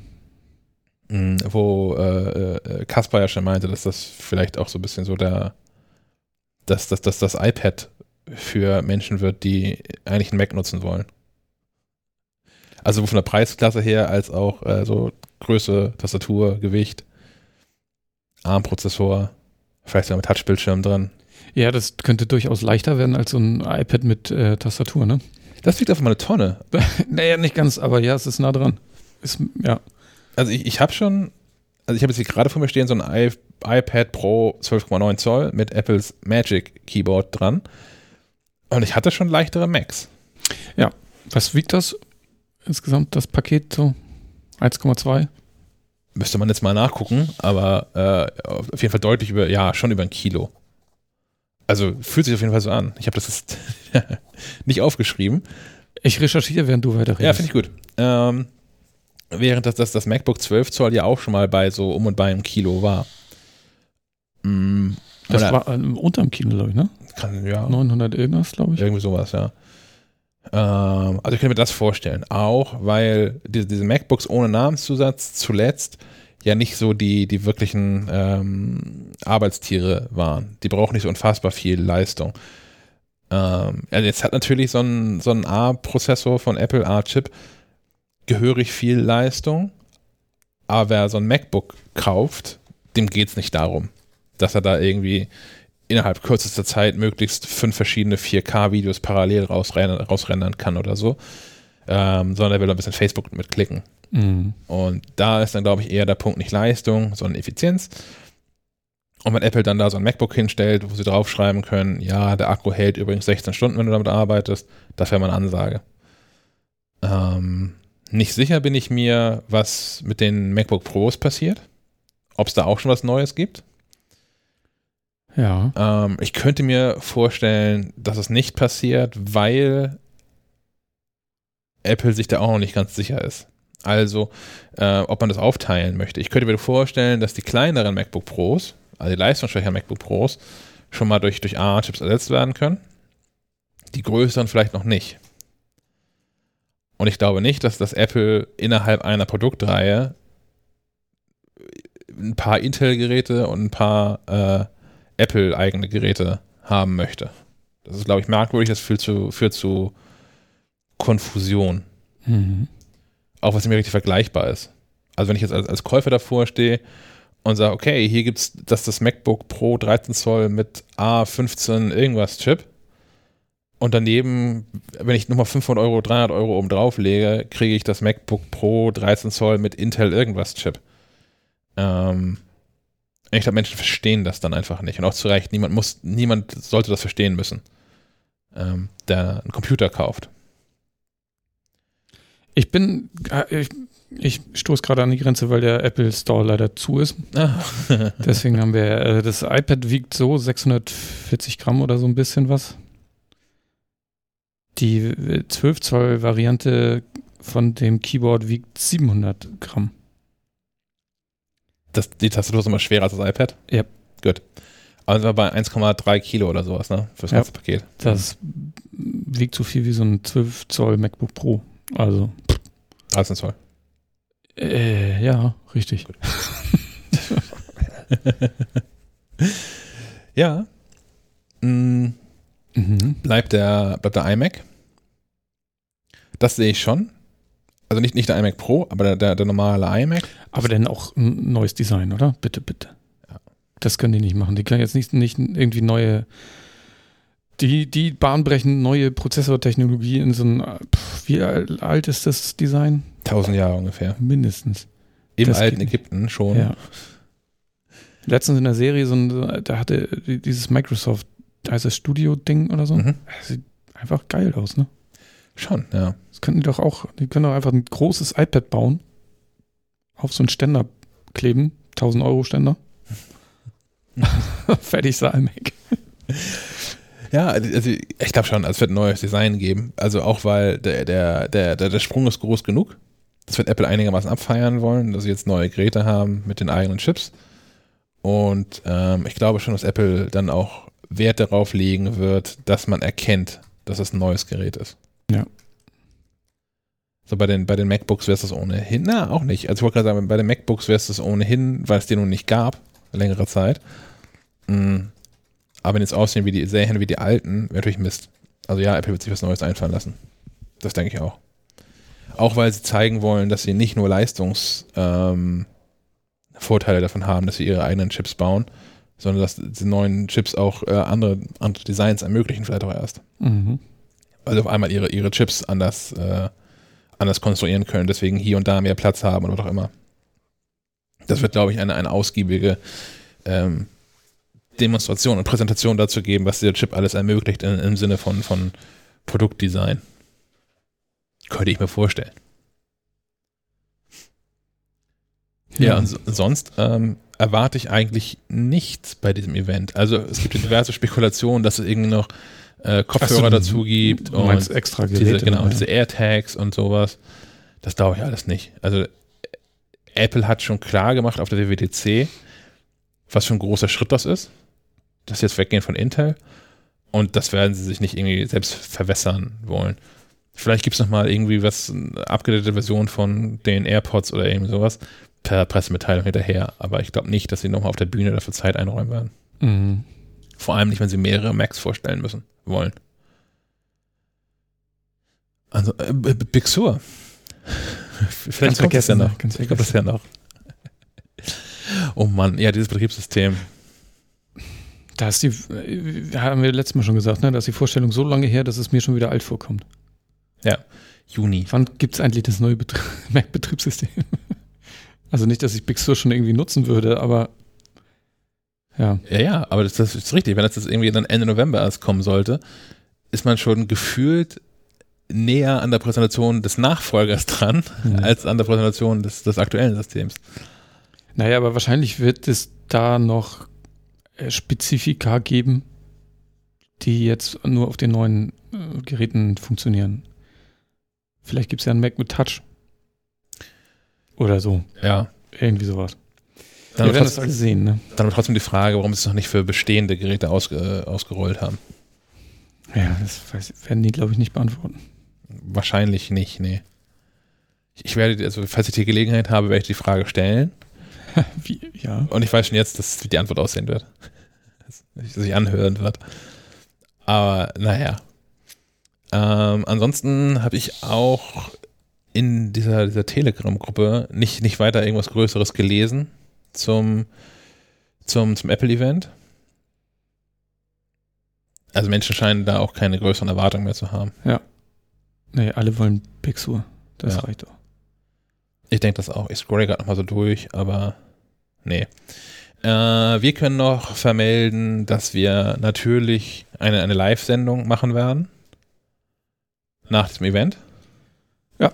Mhm, wo äh, äh, Kaspar ja schon meinte, dass das vielleicht auch so ein bisschen so der, dass, dass, dass das iPad für Menschen wird, die eigentlich einen Mac nutzen wollen. Also von der Preisklasse her als auch äh, so Größe, Tastatur, Gewicht, ARM-Prozessor, vielleicht sogar mit Touchbildschirm drin. Ja, das könnte durchaus leichter werden als so ein iPad mit äh, Tastatur, ne? Das liegt auf meine Tonne. naja, nicht ganz, aber ja, es ist nah dran. Ist, ja. Also ich, ich habe schon, also ich habe jetzt hier gerade vor mir stehen so ein I, iPad Pro 12,9 Zoll mit Apples Magic Keyboard dran. Und ich hatte schon leichtere Macs. Ja, was wiegt das insgesamt, das Paket so? 1,2? Müsste man jetzt mal nachgucken, aber äh, auf jeden Fall deutlich über, ja, schon über ein Kilo. Also fühlt sich auf jeden Fall so an. Ich habe das jetzt nicht aufgeschrieben. Ich recherchiere, während du weiterredest. Ja, finde ich gut. Ähm, während das, das, das MacBook 12 Zoll ja auch schon mal bei so um und bei einem Kilo war. Mm, das war äh, unter einem Kilo, glaube ich, ne? Kann, ja. 900 irgendwas, glaube ich. Irgendwie sowas, ja. Ähm, also ich könnte mir das vorstellen. Auch weil diese, diese MacBooks ohne Namenszusatz zuletzt ja nicht so die, die wirklichen ähm, Arbeitstiere waren. Die brauchen nicht so unfassbar viel Leistung. Ähm, also jetzt hat natürlich so ein, so ein A-Prozessor von Apple, A-Chip, gehörig viel Leistung, aber wer so ein MacBook kauft, dem geht es nicht darum, dass er da irgendwie innerhalb kürzester Zeit möglichst fünf verschiedene 4K-Videos parallel rausrennen, rausrendern kann oder so, ähm, sondern er will ein bisschen Facebook mitklicken. Mhm. Und da ist dann, glaube ich, eher der Punkt nicht Leistung, sondern Effizienz. Und wenn Apple dann da so ein MacBook hinstellt, wo sie draufschreiben können, ja, der Akku hält übrigens 16 Stunden, wenn du damit arbeitest, das wäre mal eine Ansage. Ähm, nicht sicher bin ich mir, was mit den MacBook Pros passiert. Ob es da auch schon was Neues gibt. Ja. Ähm, ich könnte mir vorstellen, dass es nicht passiert, weil Apple sich da auch noch nicht ganz sicher ist. Also, äh, ob man das aufteilen möchte. Ich könnte mir vorstellen, dass die kleineren MacBook Pros, also die leistungsschwächeren MacBook Pros, schon mal durch, durch ARM-Chips ersetzt werden können. Die größeren vielleicht noch nicht. Und ich glaube nicht, dass das Apple innerhalb einer Produktreihe ein paar Intel-Geräte und ein paar äh, Apple-eigene Geräte haben möchte. Das ist, glaube ich, merkwürdig, das führt zu, führt zu Konfusion. Mhm. Auch was nicht mehr richtig vergleichbar ist. Also wenn ich jetzt als, als Käufer davor stehe und sage, okay, hier gibt es das, das MacBook Pro 13 Zoll mit A15 irgendwas Chip und daneben, wenn ich nochmal 500 Euro, 300 Euro oben drauf lege, kriege ich das MacBook Pro 13 Zoll mit Intel irgendwas Chip. Ähm, ich glaube, Menschen verstehen das dann einfach nicht. Und auch zu Recht, niemand muss, niemand sollte das verstehen müssen, ähm, der einen Computer kauft. Ich bin, äh, ich, ich stoße gerade an die Grenze, weil der Apple Store leider zu ist. Ah. Deswegen haben wir, äh, das iPad wiegt so 640 Gramm oder so ein bisschen was. Die 12 äh, Zoll Variante von dem Keyboard wiegt 700 Gramm. Das, die Tastatur ist immer schwerer als das iPad? Ja. Gut. Aber sind bei 1,3 Kilo oder sowas, ne? Fürs ganze ja, Paket. Das wiegt so viel wie so ein 12 Zoll MacBook Pro. Also. 13 Zoll. Äh, ja, richtig. ja. Mhm. Mhm. Bleibt, der, bleibt der iMac. Das sehe ich schon. Also nicht, nicht der iMac Pro, aber der, der, der normale iMac. Aber dann auch ein neues Design, oder? Bitte, bitte. Ja. Das können die nicht machen. Die können jetzt nicht, nicht irgendwie neue, die, die bahnbrechend neue Prozessortechnologie in so ein, pff, wie alt ist das Design? Tausend Jahre ungefähr. Mindestens. Im das alten Ägypten schon. Ja. Letztens in der Serie, so ein, da hatte dieses Microsoft, heißt das Studio-Ding oder so. Mhm. Das sieht einfach geil aus, ne? Schon, ja. Das könnten die doch auch, die können doch einfach ein großes iPad bauen, auf so einen Ständer kleben, 1000 Euro Ständer. Fertig sein, Mac. Ja, also ich glaube schon, es wird ein neues Design geben. Also auch weil der, der, der, der, Sprung ist groß genug. Das wird Apple einigermaßen abfeiern wollen, dass sie jetzt neue Geräte haben mit den eigenen Chips. Und ähm, ich glaube schon, dass Apple dann auch Wert darauf legen wird, dass man erkennt, dass es ein neues Gerät ist. Ja. So bei den, bei den MacBooks wäre es das ohnehin. Na, auch nicht. Also ich wollte gerade sagen, bei den MacBooks wäre es das ohnehin, weil es die nun nicht gab, längere Zeit. Mhm. Aber wenn jetzt aussehen wie die Serien wie die alten, wäre natürlich Mist. Also ja, Apple wird sich was Neues einfallen lassen. Das denke ich auch. Auch weil sie zeigen wollen, dass sie nicht nur Leistungsvorteile ähm, davon haben, dass sie ihre eigenen Chips bauen, sondern dass die neuen Chips auch äh, andere, andere Designs ermöglichen, vielleicht auch erst. Mhm. Also auf einmal ihre, ihre Chips anders äh, anders konstruieren können, deswegen hier und da mehr Platz haben oder was auch immer. Das wird, glaube ich, eine, eine ausgiebige ähm, Demonstration und Präsentation dazu geben, was dieser Chip alles ermöglicht in, im Sinne von, von Produktdesign. Könnte ich mir vorstellen. Ja, und so, sonst ähm, erwarte ich eigentlich nichts bei diesem Event. Also es gibt diverse Spekulationen, dass es irgendwie noch äh, Kopfhörer so, dazu gibt und extra Geräte, diese, genau, ja. diese AirTags und sowas. Das dauert ja alles nicht. Also Apple hat schon klar gemacht auf der WWDC, was für ein großer Schritt das ist, dass sie jetzt weggehen von Intel und das werden sie sich nicht irgendwie selbst verwässern wollen. Vielleicht gibt es nochmal irgendwie was, eine abgedatete Version von den AirPods oder irgendwie sowas per Pressemitteilung hinterher, aber ich glaube nicht, dass sie nochmal auf der Bühne dafür Zeit einräumen werden. Mhm. Vor allem nicht, wenn sie mehrere Macs vorstellen müssen wollen. Also, äh, Big Sur. Vielleicht kommt das ja noch. Ganz kommt das ja noch. Oh Mann, ja, dieses Betriebssystem. Da ist die, äh, haben wir letztes Mal schon gesagt, ne, da ist die Vorstellung so lange her, dass es mir schon wieder alt vorkommt. Ja, Juni. Wann gibt es eigentlich das neue Mac-Betriebssystem? also nicht, dass ich Big Sur schon irgendwie nutzen würde, aber ja. Ja, ja, aber das, das ist richtig. Wenn das jetzt irgendwie dann Ende November erst kommen sollte, ist man schon gefühlt näher an der Präsentation des Nachfolgers dran, ja. als an der Präsentation des, des aktuellen Systems. Naja, aber wahrscheinlich wird es da noch Spezifika geben, die jetzt nur auf den neuen äh, Geräten funktionieren. Vielleicht gibt es ja einen Mac mit Touch. Oder so. Ja. Irgendwie sowas. Dann Wir werden das alles sehen. Ne? Dann trotzdem die Frage, warum sie es noch nicht für bestehende Geräte aus, äh, ausgerollt haben. Ja, das weiß, werden die, glaube ich, nicht beantworten. Wahrscheinlich nicht, nee. Ich werde, also falls ich die Gelegenheit habe, werde ich die Frage stellen. Wie, ja. Und ich weiß schon jetzt, dass die Antwort aussehen wird. Dass sich anhören wird. Aber naja. Ähm, ansonsten habe ich auch in dieser, dieser Telegram-Gruppe nicht, nicht weiter irgendwas Größeres gelesen zum, zum, zum Apple-Event. Also Menschen scheinen da auch keine größeren Erwartungen mehr zu haben. Ja. Nee, alle wollen Pixur. Das ja. reicht doch. Ich denke das auch. Ich scroll gerade nochmal so durch, aber nee. Äh, wir können noch vermelden, dass wir natürlich eine, eine Live-Sendung machen werden. Nach diesem Event. Ja,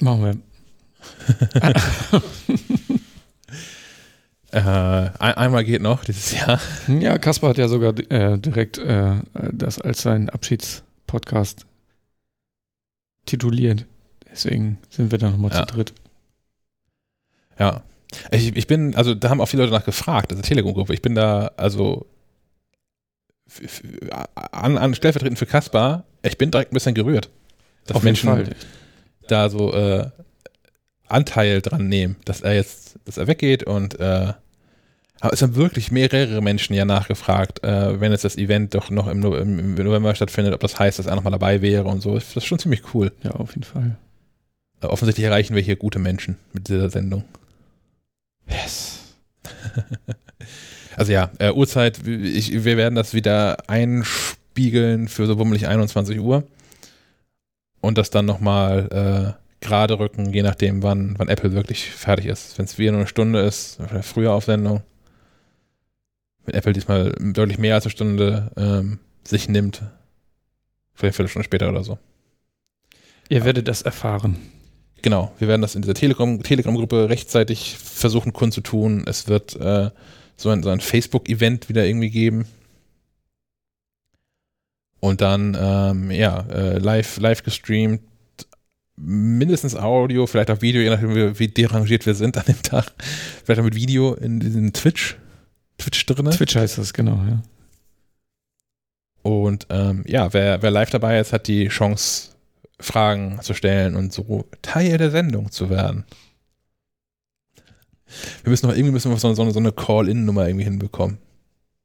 machen wir. Äh, einmal geht noch dieses Jahr. Ja, Kaspar hat ja sogar äh, direkt äh, das als seinen Abschiedspodcast tituliert. Deswegen sind wir da nochmal ja. zu dritt. Ja. Ich, ich bin, also da haben auch viele Leute nach gefragt, also Telegram-Gruppe. Ich bin da, also an, an stellvertretend für Kaspar, ich bin direkt ein bisschen gerührt. Dass Auf Menschen Fall. da so äh, Anteil dran nehmen, dass er jetzt, dass er weggeht und äh, es haben wirklich mehrere Menschen ja nachgefragt, äh, wenn jetzt das Event doch noch im, im, November stattfindet, ob das heißt, dass er nochmal dabei wäre und so. Das ist schon ziemlich cool. Ja, auf jeden Fall. Offensichtlich erreichen wir hier gute Menschen mit dieser Sendung. Yes. also ja, äh, Uhrzeit, ich, wir werden das wieder einspiegeln für so bummelig 21 Uhr und das dann nochmal äh, gerade rücken, je nachdem, wann, wann Apple wirklich fertig ist. Wenn es wieder nur eine Stunde ist, früher auf Sendung mit Apple diesmal deutlich mehr als eine Stunde ähm, sich nimmt. Vielleicht eine Stunde später oder so. Ihr ja. werdet das erfahren. Genau, wir werden das in dieser Telegram-Gruppe Telegram rechtzeitig versuchen kundzutun. Es wird äh, so ein, so ein Facebook-Event wieder irgendwie geben. Und dann, ähm, ja, äh, live, live gestreamt, mindestens Audio, vielleicht auch Video, je nachdem, wie, wie derangiert wir sind an dem Tag. Vielleicht auch mit Video in diesem Twitch Twitch drin. Twitch heißt das, genau, ja. Und ähm, ja, wer, wer live dabei ist, hat die Chance, Fragen zu stellen und so Teil der Sendung zu werden. Wir müssen noch irgendwie müssen wir so, so, so eine Call-In-Nummer irgendwie hinbekommen.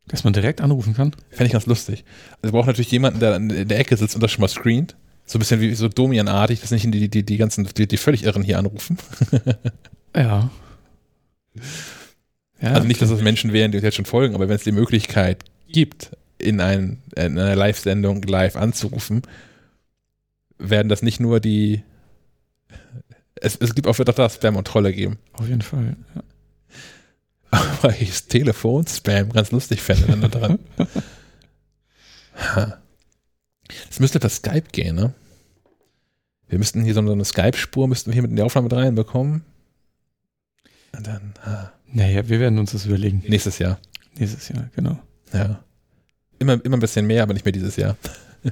Dass man direkt anrufen kann? Fände ich ganz lustig. Also wir brauchen natürlich jemanden, der in der Ecke sitzt und das schon mal screent. So ein bisschen wie so Domian-artig, dass nicht die, die, die ganzen, die, die völlig Irren hier anrufen. ja. ja. Also nicht, dass es Menschen wären, die uns jetzt schon folgen, aber wenn es die Möglichkeit gibt, in, ein, in einer Live-Sendung live anzurufen, werden das nicht nur die. Es, es gibt auch da Spam und Trolle geben. Auf jeden Fall. Ja. Aber ich das Telefon-Spam ganz lustig fände dann dran. Es müsste per Skype gehen, ne? Wir müssten hier so eine Skype-Spur müssten wir hier mit in die Aufnahme mit reinbekommen. Und dann. Ha. Naja, wir werden uns das überlegen. Nächstes Jahr. Nächstes Jahr, genau. Ja. Immer, immer ein bisschen mehr, aber nicht mehr dieses Jahr.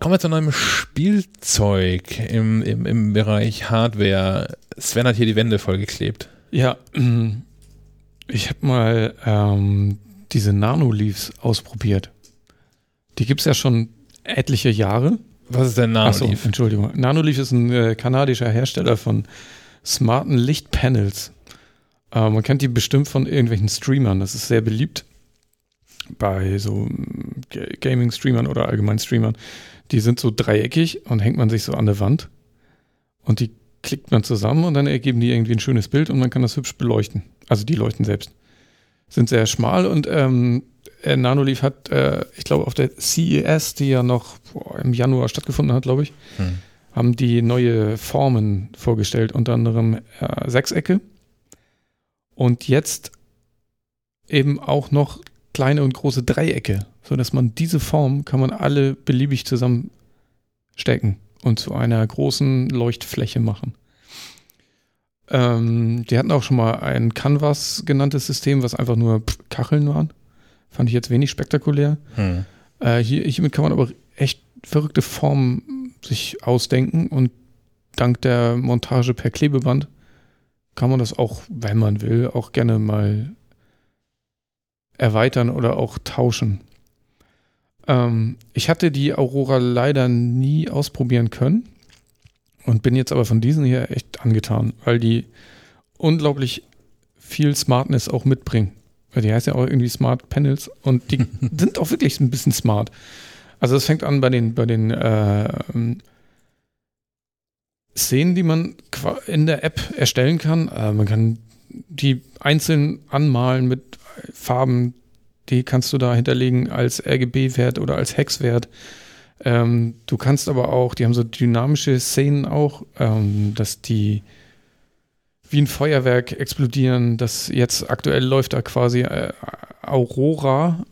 Kommen wir zu einem Spielzeug im, im, im Bereich Hardware. Sven hat hier die Wände vollgeklebt. Ja, ich habe mal ähm, diese Nano-Leaves ausprobiert. Die gibt es ja schon etliche Jahre. Was ist denn Nanoleaf? Achso, Entschuldigung. Nanoleaf ist ein äh, kanadischer Hersteller von smarten Lichtpanels. Äh, man kennt die bestimmt von irgendwelchen Streamern. Das ist sehr beliebt bei so mm, Gaming-Streamern oder allgemein Streamern. Die sind so dreieckig und hängt man sich so an der Wand. Und die klickt man zusammen und dann ergeben die irgendwie ein schönes Bild und man kann das hübsch beleuchten. Also die leuchten selbst. Sind sehr schmal und ähm, Nanoleaf hat, äh, ich glaube, auf der CES, die ja noch boah, im Januar stattgefunden hat, glaube ich, hm. haben die neue Formen vorgestellt, unter anderem äh, Sechsecke. Und jetzt eben auch noch kleine und große Dreiecke, sodass man diese Form kann man alle beliebig zusammenstecken und zu einer großen Leuchtfläche machen. Ähm, die hatten auch schon mal ein Canvas genanntes System, was einfach nur Kacheln waren. Fand ich jetzt wenig spektakulär. Hm. Äh, hier, hiermit kann man aber echt verrückte Formen sich ausdenken und dank der Montage per Klebeband kann man das auch, wenn man will, auch gerne mal erweitern oder auch tauschen. Ähm, ich hatte die Aurora leider nie ausprobieren können und bin jetzt aber von diesen hier echt angetan, weil die unglaublich viel Smartness auch mitbringen. Weil die heißt ja auch irgendwie Smart Panels und die sind auch wirklich ein bisschen smart. Also es fängt an bei den, bei den äh, Szenen, die man in der App erstellen kann. Äh, man kann die einzeln anmalen mit Farben, die kannst du da hinterlegen als RGB-Wert oder als Hex-Wert. Ähm, du kannst aber auch, die haben so dynamische Szenen auch, ähm, dass die wie ein Feuerwerk explodieren. Das jetzt aktuell läuft da quasi äh, Aurora,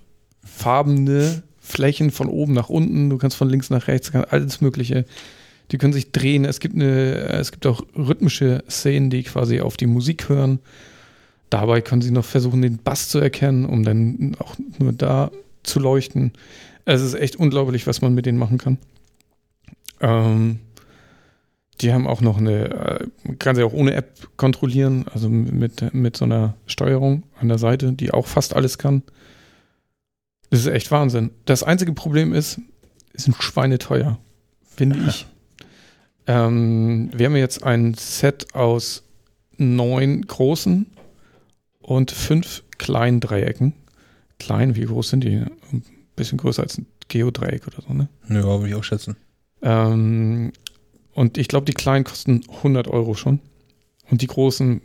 farbene Flächen von oben nach unten. Du kannst von links nach rechts, alles Mögliche. Die können sich drehen. Es gibt eine, es gibt auch rhythmische Szenen, die quasi auf die Musik hören. Dabei können sie noch versuchen, den Bass zu erkennen, um dann auch nur da zu leuchten. Es ist echt unglaublich, was man mit denen machen kann. Ähm, die haben auch noch eine, äh, man kann sie auch ohne App kontrollieren, also mit, mit so einer Steuerung an der Seite, die auch fast alles kann. Das ist echt Wahnsinn. Das einzige Problem ist, es sind schweineteuer, finde ich. Ähm, wir haben jetzt ein Set aus neun großen und fünf kleinen Dreiecken. Klein, wie groß sind die? Ein bisschen größer als ein Geodreieck oder so, ne? Ja, würde ich auch schätzen. Ähm, und ich glaube, die kleinen kosten 100 Euro schon. Und die großen,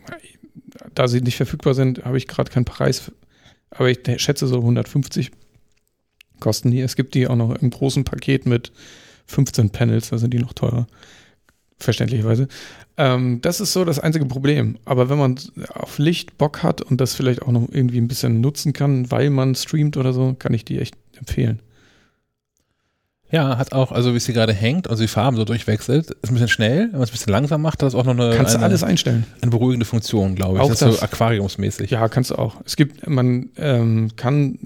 da sie nicht verfügbar sind, habe ich gerade keinen Preis. Aber ich schätze so 150 kosten die. Es gibt die auch noch im großen Paket mit 15 Panels, da sind die noch teurer. Verständlicherweise. Ähm, das ist so das einzige Problem. Aber wenn man auf Licht Bock hat und das vielleicht auch noch irgendwie ein bisschen nutzen kann, weil man streamt oder so, kann ich die echt empfehlen. Ja, hat auch, also wie sie gerade hängt, also die Farben so durchwechselt, ist ein bisschen schnell, wenn man es ein bisschen langsam macht, hat das auch noch eine, kannst eine, du alles einstellen. eine beruhigende Funktion, glaube ich. Auch das, das ist so aquariumsmäßig. Ja, kannst du auch. Es gibt, man ähm, kann,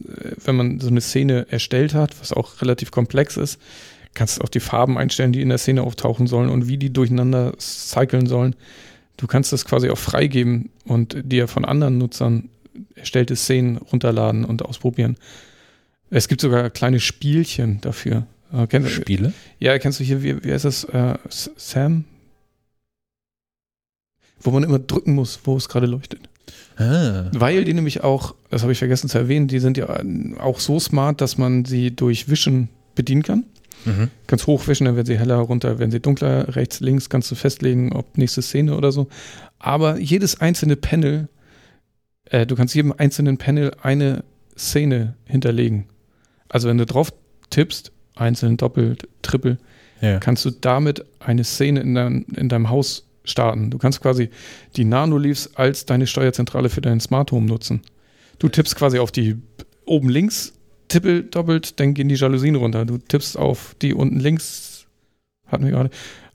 wenn man so eine Szene erstellt hat, was auch relativ komplex ist, kannst auch die Farben einstellen, die in der Szene auftauchen sollen und wie die durcheinander cyclen sollen. Du kannst das quasi auch freigeben und dir von anderen Nutzern erstellte Szenen runterladen und ausprobieren. Es gibt sogar kleine Spielchen dafür. Äh, kenn, Spiele? ja, kennst du hier, wie, wie heißt das? Äh, Sam? Wo man immer drücken muss, wo es gerade leuchtet. Ah. Weil die nämlich auch, das habe ich vergessen zu erwähnen, die sind ja äh, auch so smart, dass man sie durch Wischen bedienen kann. Mhm. Kannst hochwischen, dann werden sie heller, runter, werden sie dunkler, rechts, links, kannst du festlegen, ob nächste Szene oder so. Aber jedes einzelne Panel, äh, du kannst jedem einzelnen Panel eine Szene hinterlegen. Also wenn du drauf tippst, einzeln, doppelt, triple, Ja. kannst du damit eine Szene in, dein, in deinem Haus starten. Du kannst quasi die Nanoleafs als deine Steuerzentrale für dein Smart Home nutzen. Du tippst quasi auf die oben links, tippel doppelt, dann gehen die Jalousien runter. Du tippst auf die unten links, hatten wir gerade,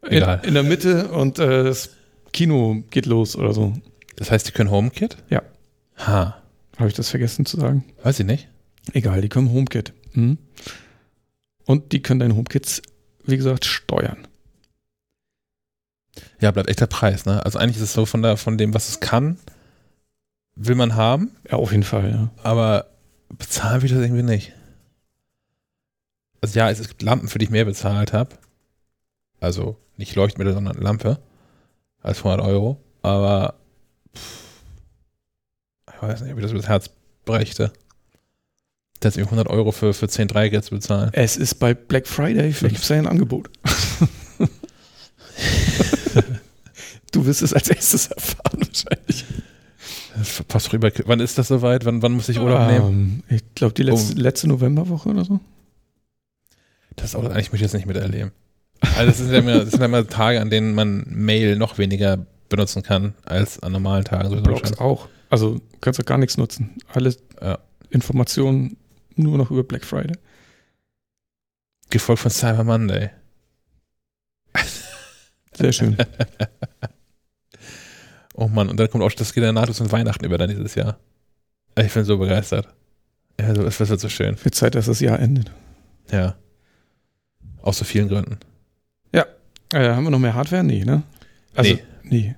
in, in der Mitte und äh, das Kino geht los oder so. Das heißt, die können HomeKit? Ja. Ha. Habe ich das vergessen zu sagen? Weiß ich nicht. Egal, die können HomeKit. Mhm. Und die können deine HomeKits, wie gesagt, steuern. Ja, bleibt echt der Preis, ne? Also eigentlich ist es so von, der, von dem, was es kann, will man haben, Ja, auf jeden Fall, ja. aber bezahlen will ich das irgendwie nicht. Also ja, es, es gibt Lampen, für die ich mehr bezahlt habe. Also nicht Leuchtmittel, sondern Lampe. Als 100 Euro. Aber pff, ich weiß nicht, ob ich das übers Herz brächte. Das irgendwie 100 Euro für, für 10 Dreiecke zu bezahlen. Es ist bei Black Friday, vielleicht gibt es da ja ein Angebot. du wirst es als erstes erfahren wahrscheinlich. Das passt rüber. Wann ist das soweit? Wann, wann muss ich Urlaub nehmen? Ähm, ich glaube, die letzte, Oh. letzte Novemberwoche oder so. Das ist auch, eigentlich möchte ich jetzt nicht miterleben. Also das sind ja immer, das sind ja immer Tage, an denen man Mail noch weniger benutzen kann als an normalen Tagen. sowieso Blogs auch. Also du kannst auch gar nichts nutzen. Alle Ja. Informationen nur noch über Black Friday. Gefolgt von Cyber Monday. Sehr schön. Oh Mann, und dann kommt auch, das geht ja nahtlos in Weihnachten über dann dieses Jahr. Ich bin so begeistert. Ja, so, es wird so schön. Wird Zeit, dass das Jahr endet. Ja. Aus so vielen Gründen. Äh, haben wir noch mehr Hardware? Nee, ne? Also, Nee. nee.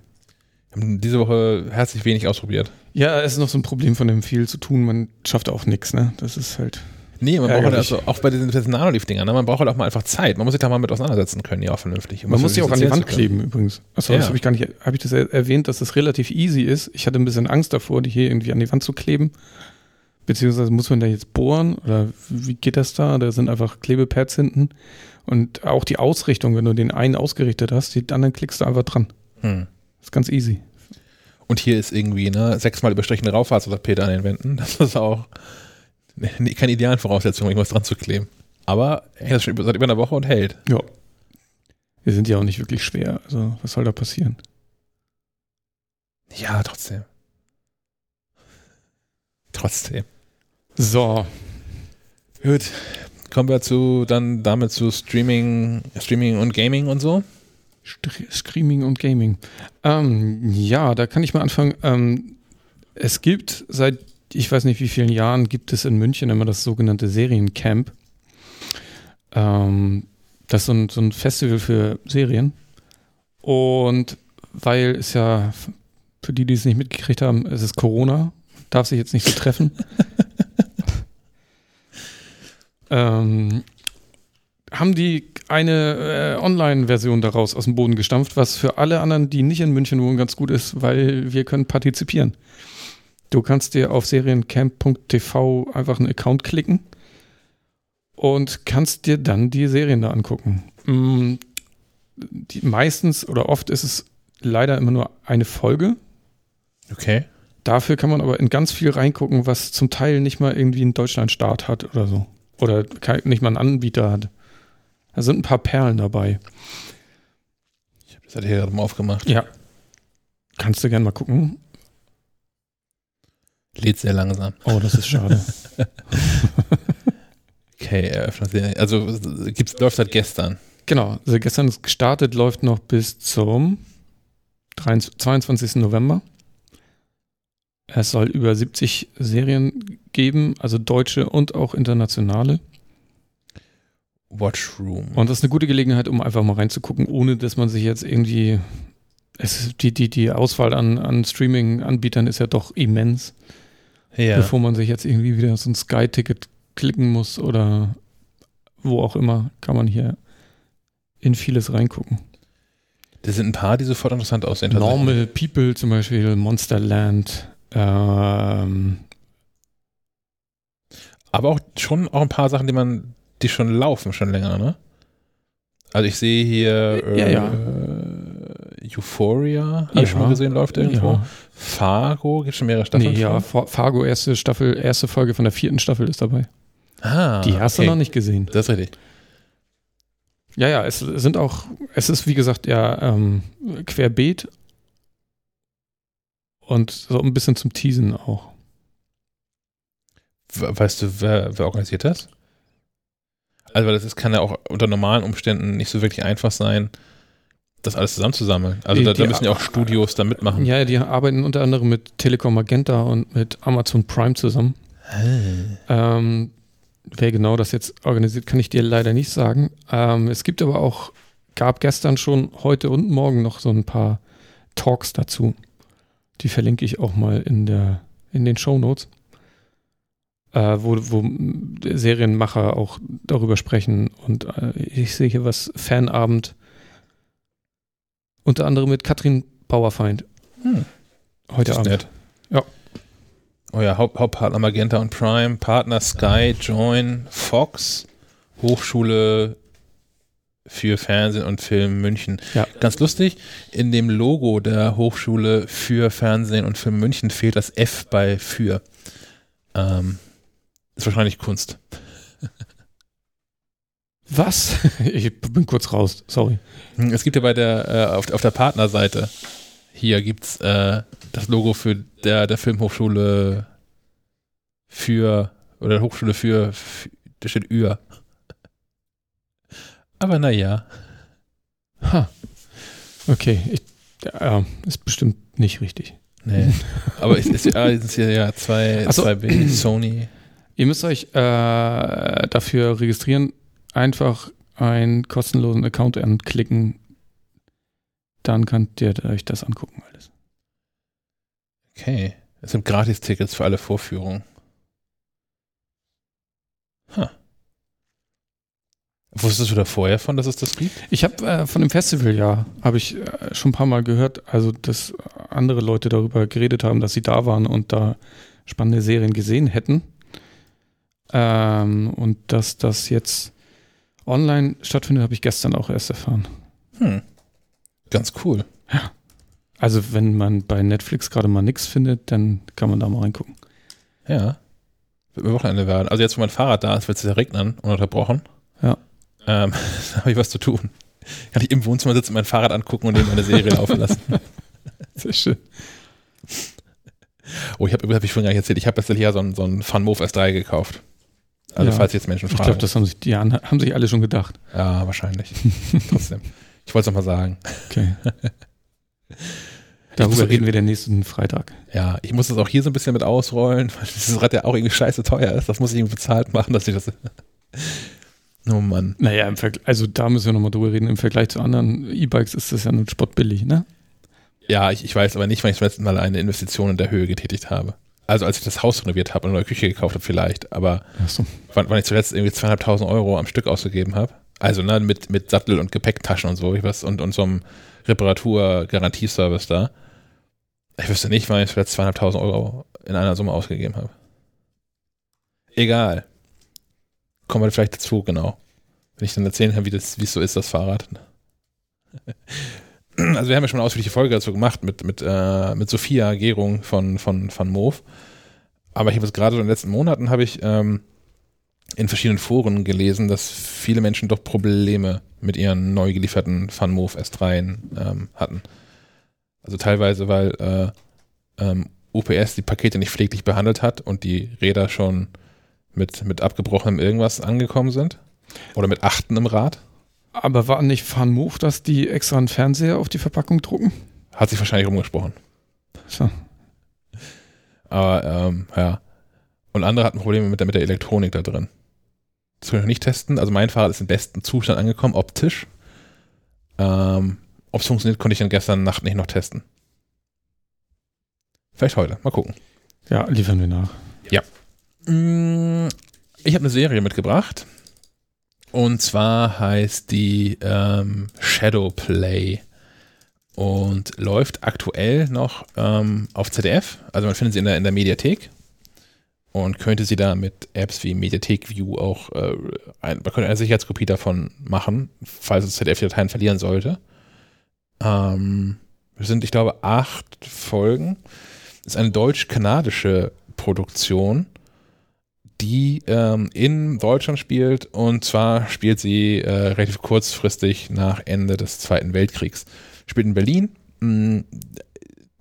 Wir haben diese Woche herzlich wenig ausprobiert. Ja, es ist noch so ein Problem von dem viel zu tun. Man schafft auch nichts, ne? Das ist halt. Nee, man braucht halt also auch bei diesen Personalleaf-Dingern, ne? man braucht halt auch mal einfach Zeit. Man muss sich da mal mit auseinandersetzen können, ja, auch vernünftig. Um Man muss die auch an die Wand kleben übrigens. Achso, Ja. das habe ich gar nicht, habe ich das er- erwähnt, dass das relativ easy ist. Ich hatte ein bisschen Angst davor, die hier irgendwie an die Wand zu kleben. Beziehungsweise muss man da jetzt bohren oder wie geht das da? Da sind einfach Klebepads hinten. Und auch die Ausrichtung, wenn du den einen ausgerichtet hast, die anderen klickst du einfach dran. Hm. Ist ganz easy. Und hier ist irgendwie, ne, sechsmal überstrichene Raufasertapete an den Wänden. Das ist auch nee, keine idealen Voraussetzungen, um irgendwas dran zu kleben. Aber hängt das schon seit über einer Woche und hält. Ja. Die sind ja auch nicht wirklich schwer. Also, was soll da passieren? Ja, trotzdem. Trotzdem. So, Gut. Kommen wir zu, dann damit zu Streaming, Streaming und Gaming und so. St- Streaming und Gaming. Ähm, ja, da kann ich mal anfangen. Ähm, es gibt seit, ich weiß nicht wie vielen Jahren, gibt es in München immer das sogenannte Seriencamp. Ähm, das ist so ein, so ein Festival für Serien. Und weil es ja, für die, die es nicht mitgekriegt haben, es ist Corona, darf sich jetzt nicht so treffen. ähm, haben die eine äh, Online-Version daraus aus dem Boden gestampft, was für alle anderen, die nicht in München wohnen, ganz gut ist, weil wir können partizipieren. Du kannst dir auf seriencamp.tv einfach einen Account klicken und kannst dir dann die Serien da angucken. Mm, Die, meistens oder oft ist es leider immer nur eine Folge. Okay. Dafür kann man aber in ganz viel reingucken, was zum Teil nicht mal irgendwie einen Deutschlandstart hat oder so. Oder nicht mal einen Anbieter hat. Da sind ein paar Perlen dabei. Ich habe das halt hier gerade mal aufgemacht. Ja. Kannst du gerne mal gucken. Lädt sehr langsam. Oh, das ist schade. Okay, eröffnet. Also gibt's, läuft seit gestern. genau. Also gestern ist gestartet, läuft noch bis zum 23, 22. November. Es soll über 70 Serien geben, also deutsche und auch internationale. Watchroom. Und das ist eine gute Gelegenheit, um einfach mal reinzugucken, ohne dass man sich jetzt irgendwie. Es, die, die, die Auswahl an, an Streaming-Anbietern ist ja doch immens, ja. bevor man sich jetzt irgendwie wieder so ein Sky-Ticket klicken muss oder wo auch immer, kann man hier in vieles reingucken. Da sind ein paar, die sofort interessant aussehen. Normal People zum Beispiel, Monsterland, ähm, Aber auch schon auch ein paar Sachen, die man, die schon laufen, schon länger, ne? Also ich sehe hier äh, Ja, ja. Euphoria, habe Ja. ich schon mal gesehen, läuft irgendwo. Ja. Fargo, gibt schon mehrere Staffeln Nee, ja? Fa- Fargo erste Staffel, erste Folge von der vierten Staffel ist dabei. Ah, Die hast okay. du noch nicht gesehen. Das ist richtig. Ja, ja, es sind auch, es ist wie gesagt ja ähm, querbeet und so ein bisschen zum Teasen auch. We- Weißt du, wer, wer organisiert das? Also, weil das ist, kann ja auch unter normalen Umständen nicht so wirklich einfach sein, das alles zusammenzusammeln. Also, Die- da, da die- müssen ja auch Studios da mitmachen. Ja, die arbeiten unter anderem mit Telekom Magenta und mit Amazon Prime zusammen. Ähm, wer genau das jetzt organisiert, kann ich dir leider nicht sagen. Ähm, es gibt aber auch, gab gestern schon, heute und morgen noch so ein paar Talks dazu. Die verlinke ich auch mal in, der, in den Show Notes. Äh, wo, wo Serienmacher auch darüber sprechen. Und äh, ich sehe hier was Fanabend. Unter anderem mit Katrin Bauerfeind. Hm. Heute Abend. nett. Ja. Oh ja, Haupt, Hauptpartner Magenta und Prime, Partner Sky, Join, Fox, Hochschule für Fernsehen und Film München. Ja. Ganz lustig, in dem Logo der Hochschule für Fernsehen und Film München fehlt das F bei für. Ähm, ist wahrscheinlich Kunst. Was? Ich bin kurz raus, sorry. Es gibt ja bei der, äh, auf, auf der Partnerseite, hier gibt's äh, das Logo für der, der Filmhochschule für, oder Hochschule für, für da steht Ür. Aber naja, Ha. Okay, ich, ja, ist bestimmt nicht richtig. nee. Aber es ist ja, es ist ja, zwei, so. zwei B, Sony. Ihr müsst euch äh, dafür registrieren, einfach einen kostenlosen Account anklicken. Dann könnt ihr euch das angucken alles. Okay. Es gibt Gratis-Tickets für alle Vorführungen. Huh. Wusstest du da vorher von, dass es das gibt? Ich habe äh, von dem Festival ja, habe ich äh, schon ein paar Mal gehört, also dass andere Leute darüber geredet haben, dass sie da waren und da spannende Serien gesehen hätten. Ähm, und dass das jetzt online stattfindet, habe ich gestern auch erst erfahren. Hm. Ganz cool. Also wenn man bei Netflix gerade mal nichts findet, dann kann man da mal reingucken. Ja. Wird mir Wochenende werden. Also jetzt, wo mein Fahrrad da ist, wird es ja regnen, ununterbrochen. Ja. Ähm, da habe ich was zu tun. Kann ich im Wohnzimmer sitzen, mein Fahrrad angucken und neben meine Serie laufen lassen. Sehr schön. Oh, ich habe hab ich vorhin gar nicht erzählt, ich habe letztes Jahr so einen, so einen FunMove S3 gekauft. Also Ja. falls jetzt Menschen Ich fragen. glaube, das haben sich die haben sich alle schon gedacht. ja, wahrscheinlich. Trotzdem. Ich wollte es nochmal sagen. Okay. Darüber reden wir den nächsten Freitag. Ja, ich muss das auch hier so ein bisschen mit ausrollen, weil dieses Rad ja auch irgendwie scheiße teuer ist. Das muss ich irgendwie bezahlt machen, dass ich das. Oh Mann. Naja, im Vergleich, also da müssen wir nochmal drüber reden. Im Vergleich zu anderen E-Bikes ist das ja nun spottbillig, ne? Ja, ich, ich weiß aber nicht, wann ich das letzte Mal eine Investition in der Höhe getätigt habe. Also als ich das Haus renoviert habe und eine neue Küche gekauft habe vielleicht, aber Achso. wann, wann ich zuletzt irgendwie zweieinhalbtausend Euro am Stück ausgegeben habe. Also ne, mit, mit Sattel und Gepäcktaschen und so ich weiß, und, und so einem Reparatur-Garantieservice da. Ich wüsste nicht, wann ich zuletzt zweieinhalbtausend Euro in einer Summe ausgegeben habe. Egal. Kommen wir vielleicht dazu, genau. Wenn ich dann erzählen kann, wie das, wie es so ist, das Fahrrad. Also wir haben ja schon eine ausführliche Folge dazu gemacht mit, mit, äh, mit Sophia Gerung von, von, von Move. Aber ich habe jetzt gerade in den letzten Monaten habe ich ähm, in verschiedenen Foren gelesen, dass viele Menschen doch Probleme mit ihren neu gelieferten FunMove S3 ähm, hatten. Also teilweise, weil äh, ähm, UPS die Pakete nicht pfleglich behandelt hat und die Räder schon mit, mit abgebrochenem irgendwas angekommen sind. Oder mit Achten im Rad. Aber war nicht FunMove, dass die extra einen Fernseher auf die Verpackung drucken? Hat sich wahrscheinlich rumgesprochen. So. Aber ähm, ja. Und andere hatten Probleme mit der, mit der Elektronik da drin. Das können wir noch nicht testen. Also mein Fahrrad ist im besten Zustand angekommen, optisch. Ähm, Ob es funktioniert, konnte ich dann gestern Nacht nicht noch testen. Vielleicht heute. Mal gucken. Ja, liefern wir nach. Mm, Ich habe eine Serie mitgebracht. Und zwar heißt die ähm, Shadow Play und läuft aktuell noch ähm, auf ZDF. Also man findet sie in der, in der Mediathek und könnte sie da mit Apps wie Mediathek View auch, äh, ein, man könnte eine Sicherheitskopie davon machen, falls es ZDF die Dateien verlieren sollte. Ähm, es sind, ich glaube, acht Folgen. Das ist eine deutsch-kanadische Produktion, die ähm, in Deutschland spielt und zwar spielt sie äh, relativ kurzfristig nach Ende des Zweiten Weltkriegs. Spielt in Berlin. Mm,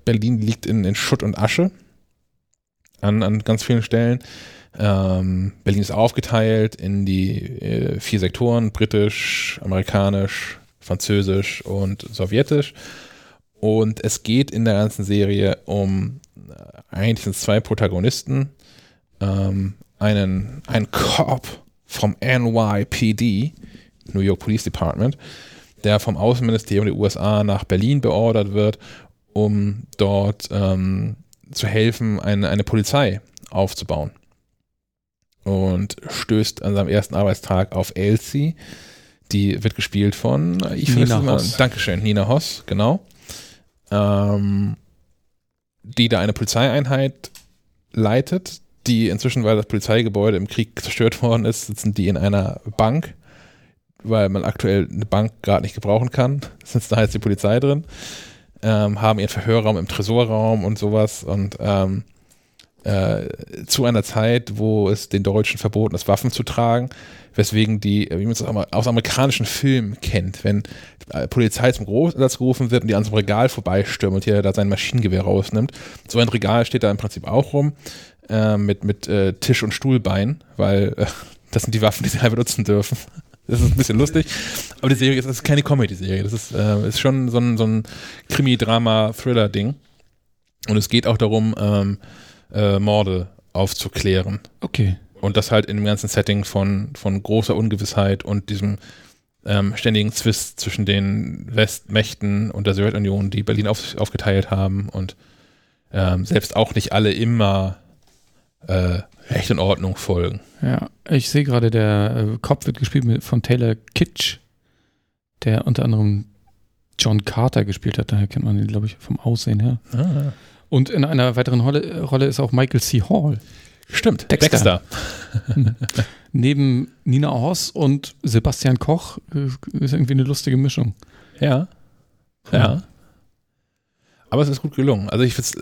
Berlin liegt in, in Schutt und Asche an, an ganz vielen Stellen. Ähm, Berlin ist aufgeteilt in die äh, vier Sektoren, britisch, amerikanisch, französisch und sowjetisch. Und es geht in der ganzen Serie um, äh, eigentlich sind zwei Protagonisten, ähm, einen, einen Cop vom NYPD, New York Police Department, der vom Außenministerium der USA nach Berlin beordert wird, um dort ähm, zu helfen, eine, eine Polizei aufzubauen. Und stößt an seinem ersten Arbeitstag auf Elsie. Die wird gespielt von, ich finde Nina immer, Hoss. Dankeschön, Nina Hoss, genau. Ähm, die da eine Polizeieinheit leitet, die inzwischen, weil das Polizeigebäude im Krieg zerstört worden ist, sitzen die in einer Bank, weil man aktuell eine Bank gerade nicht gebrauchen kann. Sitzt da jetzt die Polizei drin ähm, haben ihren Verhörraum im Tresorraum und sowas und ähm, äh, zu einer Zeit, wo es den Deutschen verboten ist, Waffen zu tragen, weswegen die, wie man es aus amerikanischen Filmen kennt, wenn die Polizei zum Großeinsatz gerufen wird und die an so einem Regal vorbeistürmen und jeder da sein Maschinengewehr rausnimmt. So ein Regal steht da im Prinzip auch rum äh, mit, mit äh, Tisch und Stuhlbein, weil äh, das sind die Waffen, die sie halt benutzen dürfen. Das ist ein bisschen lustig. Aber die Serie ist, ist keine Comedy-Serie. Das ist, äh, ist schon so ein, so ein Krimi-Drama-Thriller-Ding. Und es geht auch darum, ähm, äh, Morde aufzuklären. Okay. Und das halt in dem ganzen Setting von, von großer Ungewissheit und diesem ähm, ständigen Zwist zwischen den Westmächten und der Sowjetunion, die Berlin auf, aufgeteilt haben und ähm, selbst auch nicht alle immer äh, Recht und Ordnung folgen. Ja, ich sehe gerade, der äh, Kopf wird gespielt mit, von Taylor Kitsch, der unter anderem John Carter gespielt hat. Daher kennt man ihn, glaube ich, vom Aussehen her. Ah, Und in einer weiteren Rolle, Rolle ist auch Michael C. Hall. stimmt, Dexter. Neben Nina Hoss und Sebastian Koch äh, ist irgendwie eine lustige Mischung. Ja. Ja. Aber es ist gut gelungen. Also ich find's,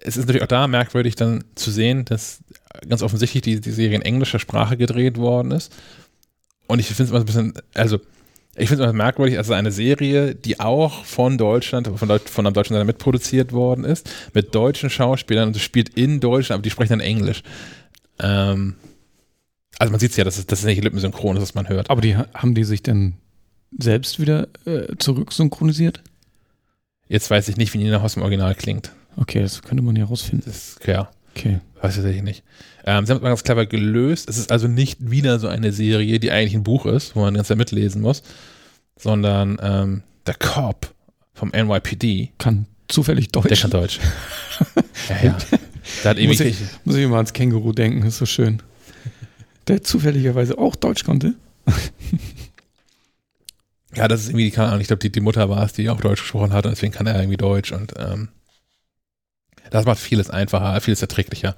es ist natürlich auch da merkwürdig dann zu sehen, dass ganz offensichtlich die, die Serie in englischer Sprache gedreht worden ist. Und ich finde es immer ein bisschen, also ich finde es immer merkwürdig, also eine Serie, die auch von Deutschland, von, Deut von einem deutschen Sender mitproduziert worden ist, mit deutschen Schauspielern und sie spielt in Deutschland, aber die sprechen dann Englisch. Ähm, also man sieht es ja, das ist, das ist nicht lippensynchron, das was man hört. Aber die haben die sich denn selbst wieder äh, zurücksynchronisiert? Jetzt weiß ich nicht, wie Nina Hoss im Original klingt. Okay, das könnte man ja rausfinden. Das ist, ja. Okay. Weiß ich tatsächlich nicht. Ähm, sie haben es mal ganz clever gelöst. Es ist also nicht wieder so eine Serie, die eigentlich ein Buch ist, wo man ganz mitlesen muss, sondern ähm, der Cop vom NYPD, Kann zufällig Deutsch. der kann Deutsch. ja, ja. Der hat Muss ewig. Muss ich immer ans Känguru denken, ist so schön. Der zufälligerweise auch Deutsch konnte. Ja, das ist irgendwie, keine Ahnung, ich glaube, die, die Mutter war es, die auch Deutsch gesprochen hat und deswegen kann er irgendwie Deutsch und ähm, das macht vieles einfacher, vieles erträglicher.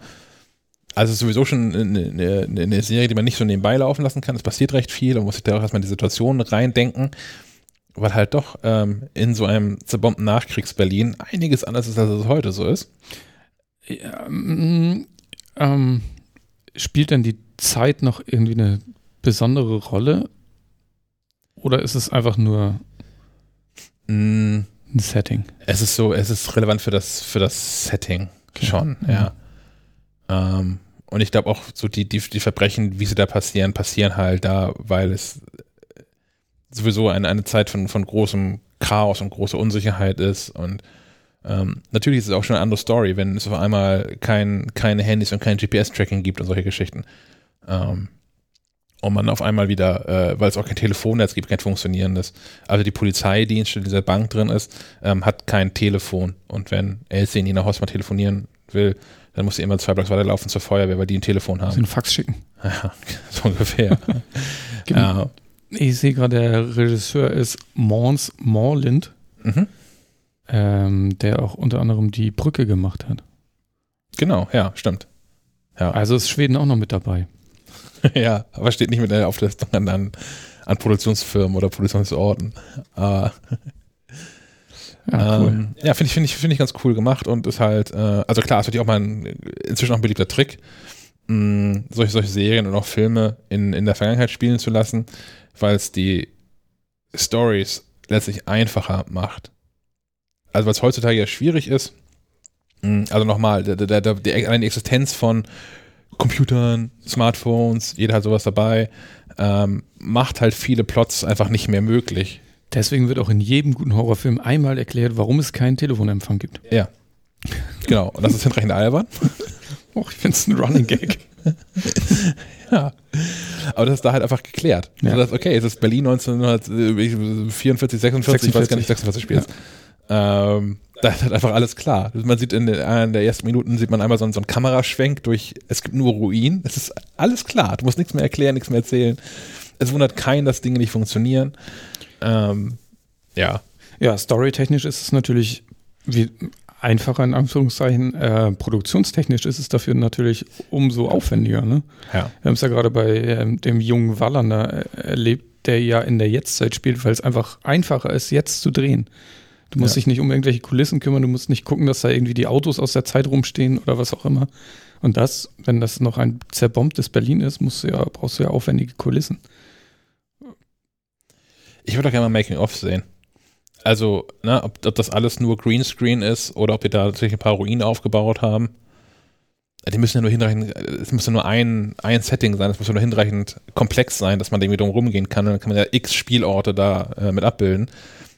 Also es ist sowieso schon eine, eine, eine Serie, die man nicht so nebenbei laufen lassen kann. Es passiert recht viel und muss sich da auch erstmal in die Situation reindenken, weil halt doch ähm, in so einem zerbombten Nachkriegs-Berlin einiges anders ist, als es heute so ist. Ja, mm, ähm, spielt denn die Zeit noch irgendwie eine besondere Rolle? Oder ist es einfach nur Mm, ein Setting? Es ist so, es ist relevant für das, für das Setting Okay. schon, Mhm. ja. Ähm, und ich glaube auch so die, die, die Verbrechen, wie sie da passieren, passieren halt da, weil es sowieso eine, eine Zeit von, von großem Chaos und großer Unsicherheit ist und ähm, natürlich ist es auch schon eine andere Story, wenn es auf einmal kein, keine Handys und kein GPS-Tracking gibt und solche Geschichten. Ähm, und man auf einmal wieder, äh, weil es auch kein Telefonnetz gibt, kein funktionierendes. Also die Polizeidienst, die in dieser Bank drin ist, ähm, hat kein Telefon. Und wenn Elsie in Nina Hossmann telefonieren will, dann muss sie immer zwei Blocks weiterlaufen zur Feuerwehr, weil die ein Telefon Sie haben. einen Fax schicken. Ja, so ungefähr. Genau. ja. Ich sehe gerade, der Regisseur ist Mons Morlind, Mhm. ähm, der auch unter anderem die Brücke gemacht hat. Genau, ja, stimmt. Ja. Also ist Schweden auch noch mit dabei. ja, aber steht nicht mit der Auflistung an, an, an Produktionsfirmen oder Produktionsorten. Aber Ja, cool. Ähm, ja, finde ich, finde ich, finde ich ganz cool gemacht und ist halt, äh, also klar, ist natürlich auch mal ein, inzwischen auch ein beliebter Trick, mh, solche, solche Serien und auch Filme in, in der Vergangenheit spielen zu lassen, weil es die Stories letztlich einfacher macht. Also es heutzutage ja schwierig ist, mh, also nochmal, der, die, allein die Existenz von Computern, Smartphones, jeder hat sowas dabei, ähm, macht halt viele Plots einfach nicht mehr möglich. Deswegen wird auch in jedem guten Horrorfilm einmal erklärt, warum es keinen Telefonempfang gibt. Ja. Genau, und das ist hinreichend albern. Och, ich finde es ein Running Gag. Ja. Aber das ist da halt einfach geklärt. Ja. Ja. Das, okay, es ist Berlin 1944, 46, ich weiß gar nicht, 46 spielst. Ähm, da ist halt einfach alles klar. Man sieht in, den, in der ersten Minuten sieht man einmal so, einen- so einen Kameraschwenk durch, es gibt nur Ruinen. Es ist alles klar. Du musst nichts mehr erklären, nichts mehr erzählen. Es wundert keinen, dass Dinge nicht funktionieren. Ähm, ja. Ja, storytechnisch ist es natürlich wie, einfacher in Anführungszeichen. Äh, produktionstechnisch ist es dafür natürlich umso aufwendiger. Ne? Ja. Wir haben es ja gerade bei ähm, dem jungen Wallander äh, erlebt, der ja in der Jetztzeit spielt, weil es einfach einfacher ist, jetzt zu drehen. Du musst Ja. dich nicht um irgendwelche Kulissen kümmern, du musst nicht gucken, dass da irgendwie die Autos aus der Zeit rumstehen oder was auch immer. Und das, wenn das noch ein zerbombtes Berlin ist, musst du ja, brauchst du ja aufwendige Kulissen. Ich würde auch gerne mal Making-of sehen. Also, ne, ob, ob das alles nur Greenscreen ist oder ob die da tatsächlich ein paar Ruinen aufgebaut haben. Die müssen ja nur hinreichend, es muss ja nur ein, ein Setting sein, es muss ja nur hinreichend komplex sein, dass man irgendwie drum rumgehen kann. Und dann kann man ja x Spielorte da äh, mit abbilden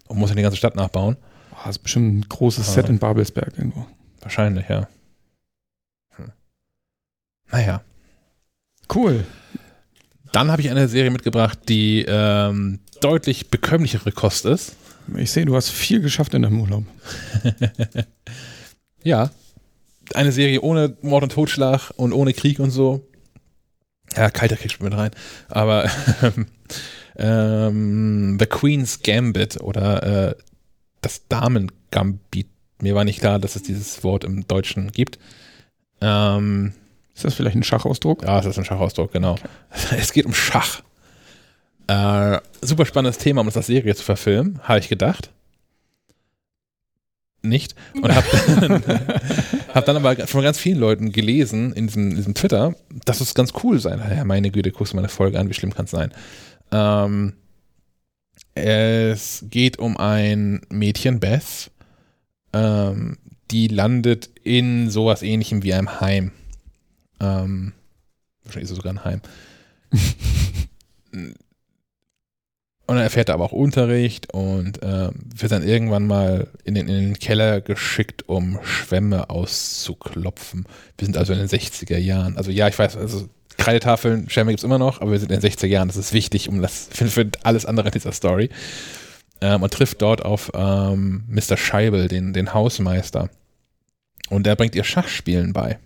und muss ja die ganze Stadt nachbauen. Das ist bestimmt ein großes Ah. Set in Babelsberg irgendwo. Wahrscheinlich, ja. Hm. Naja. Cool. Dann habe ich eine Serie mitgebracht, die ähm, deutlich bekömmlichere Kost ist. Ich sehe, du hast viel geschafft in deinem Urlaub. Ja. Eine Serie ohne Mord und Totschlag und ohne Krieg und so. Ja, kalter Krieg spielt mit rein. Aber ähm, The Queen's Gambit oder äh, das Damen-Gambit. Mir war nicht klar, dass es dieses Wort im Deutschen gibt. Ähm, Ist das vielleicht ein Schachausdruck? ja, das ist ein Schachausdruck, genau. Es geht um Schach. Äh, super spannendes Thema, um das als Serie zu verfilmen, habe ich gedacht. Nicht. Und habe dann, hab dann aber von ganz vielen Leuten gelesen in diesem, in diesem Twitter, dass es ganz cool sein. Ja, meine Güte, guckst du mal eine Folge an, wie schlimm kann es sein? Ähm, es geht um ein Mädchen, Beth, ähm, die landet in sowas ähnlichem wie einem Heim. Ähm, wahrscheinlich ist es sogar ein Heim. Und dann erfährt er aber auch Unterricht und ähm, wird dann irgendwann mal in den, in den Keller geschickt, um Schwämme auszuklopfen. Wir sind also in den 60er Jahren. Also ja, ich weiß, also Kreidetafeln, Schwämme gibt es immer noch, aber wir sind in den 60er Jahren. Das ist wichtig, um das für, für alles andere in dieser Story. Ähm, und trifft dort auf ähm, Mr. Scheibel, den, den Hausmeister. Und der bringt ihr Schachspielen bei.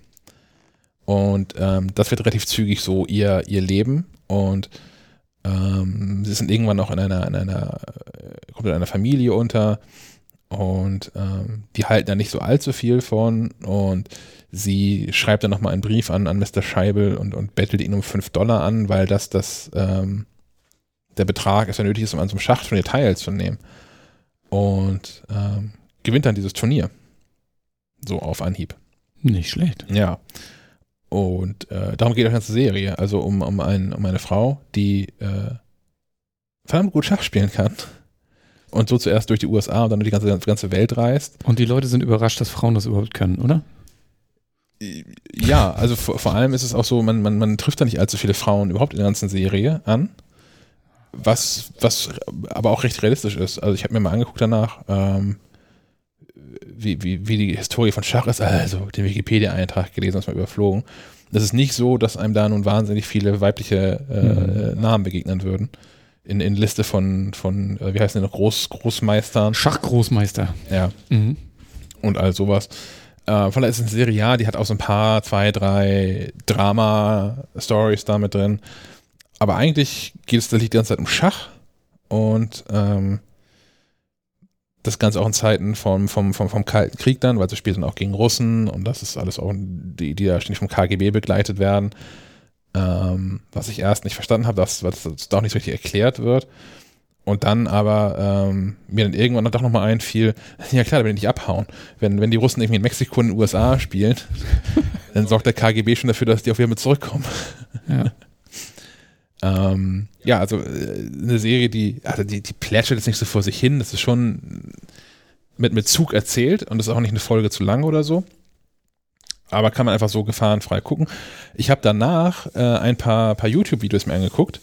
Und ähm, das wird relativ zügig so ihr, ihr Leben. Und ähm, sie sind irgendwann noch in einer, in einer, äh, kommt in einer Familie unter und ähm, die halten da nicht so allzu viel von und sie schreibt dann nochmal einen Brief an, an Mr. Scheibel und, und bettelt ihn um 5 Dollar an, weil das, das ähm, der Betrag ist, der nötig ist, um an so einem Schachturnier teilzunehmen. Und ähm, gewinnt dann dieses Turnier. So auf Anhieb. Nicht schlecht. Ja. Und äh, darum geht die ganze Serie. Also um, um, ein, um eine Frau, die äh, verdammt gut Schach spielen kann. Und so zuerst durch die USA und dann durch die ganze, ganze Welt reist. Und die Leute sind überrascht, dass Frauen das überhaupt können, oder? Ja, also vor, vor allem ist es auch so, man, man, man trifft da nicht allzu viele Frauen überhaupt in der ganzen Serie an. Was, was aber auch recht realistisch ist. Also ich habe mir mal angeguckt danach, ähm, wie, wie, wie die Historie von Schach ist, also den Wikipedia-Eintrag gelesen und mal überflogen. Das ist nicht so, dass einem da nun wahnsinnig viele weibliche äh, Namen begegnen würden. In, in Liste von, von äh, wie heißen die noch, Groß, Großmeistern. Schachgroßmeister. Ja, Mhm. und all sowas. Äh, von daher ist es eine Serie, ja, die hat auch so ein paar, zwei, drei Drama-Stories da mit drin. aber eigentlich geht es da die ganze Zeit um Schach und ähm, das Ganze auch in Zeiten vom, vom, vom, vom Kalten Krieg dann, weil sie spielt dann auch gegen Russen und das ist alles auch, die, die da ständig vom KGB begleitet werden. Ähm, was ich erst nicht verstanden habe, dass, dass das da auch nicht so richtig erklärt wird. Und dann aber ähm, mir dann irgendwann doch nochmal einfiel, ja klar, da will ich nicht abhauen. Wenn, wenn die Russen irgendwie in Mexiko und in den USA spielen, dann sorgt der KGB schon dafür, dass die auch wieder mit zurückkommen. Ja. ähm, ja, also äh, eine Serie, die, also die, die plätschert jetzt nicht so vor sich hin, das ist schon mit, mit Zug erzählt und das ist auch nicht eine Folge zu lang oder so. Aber kann man einfach so gefahrenfrei gucken. Ich habe danach äh, ein paar, paar YouTube-Videos mir angeguckt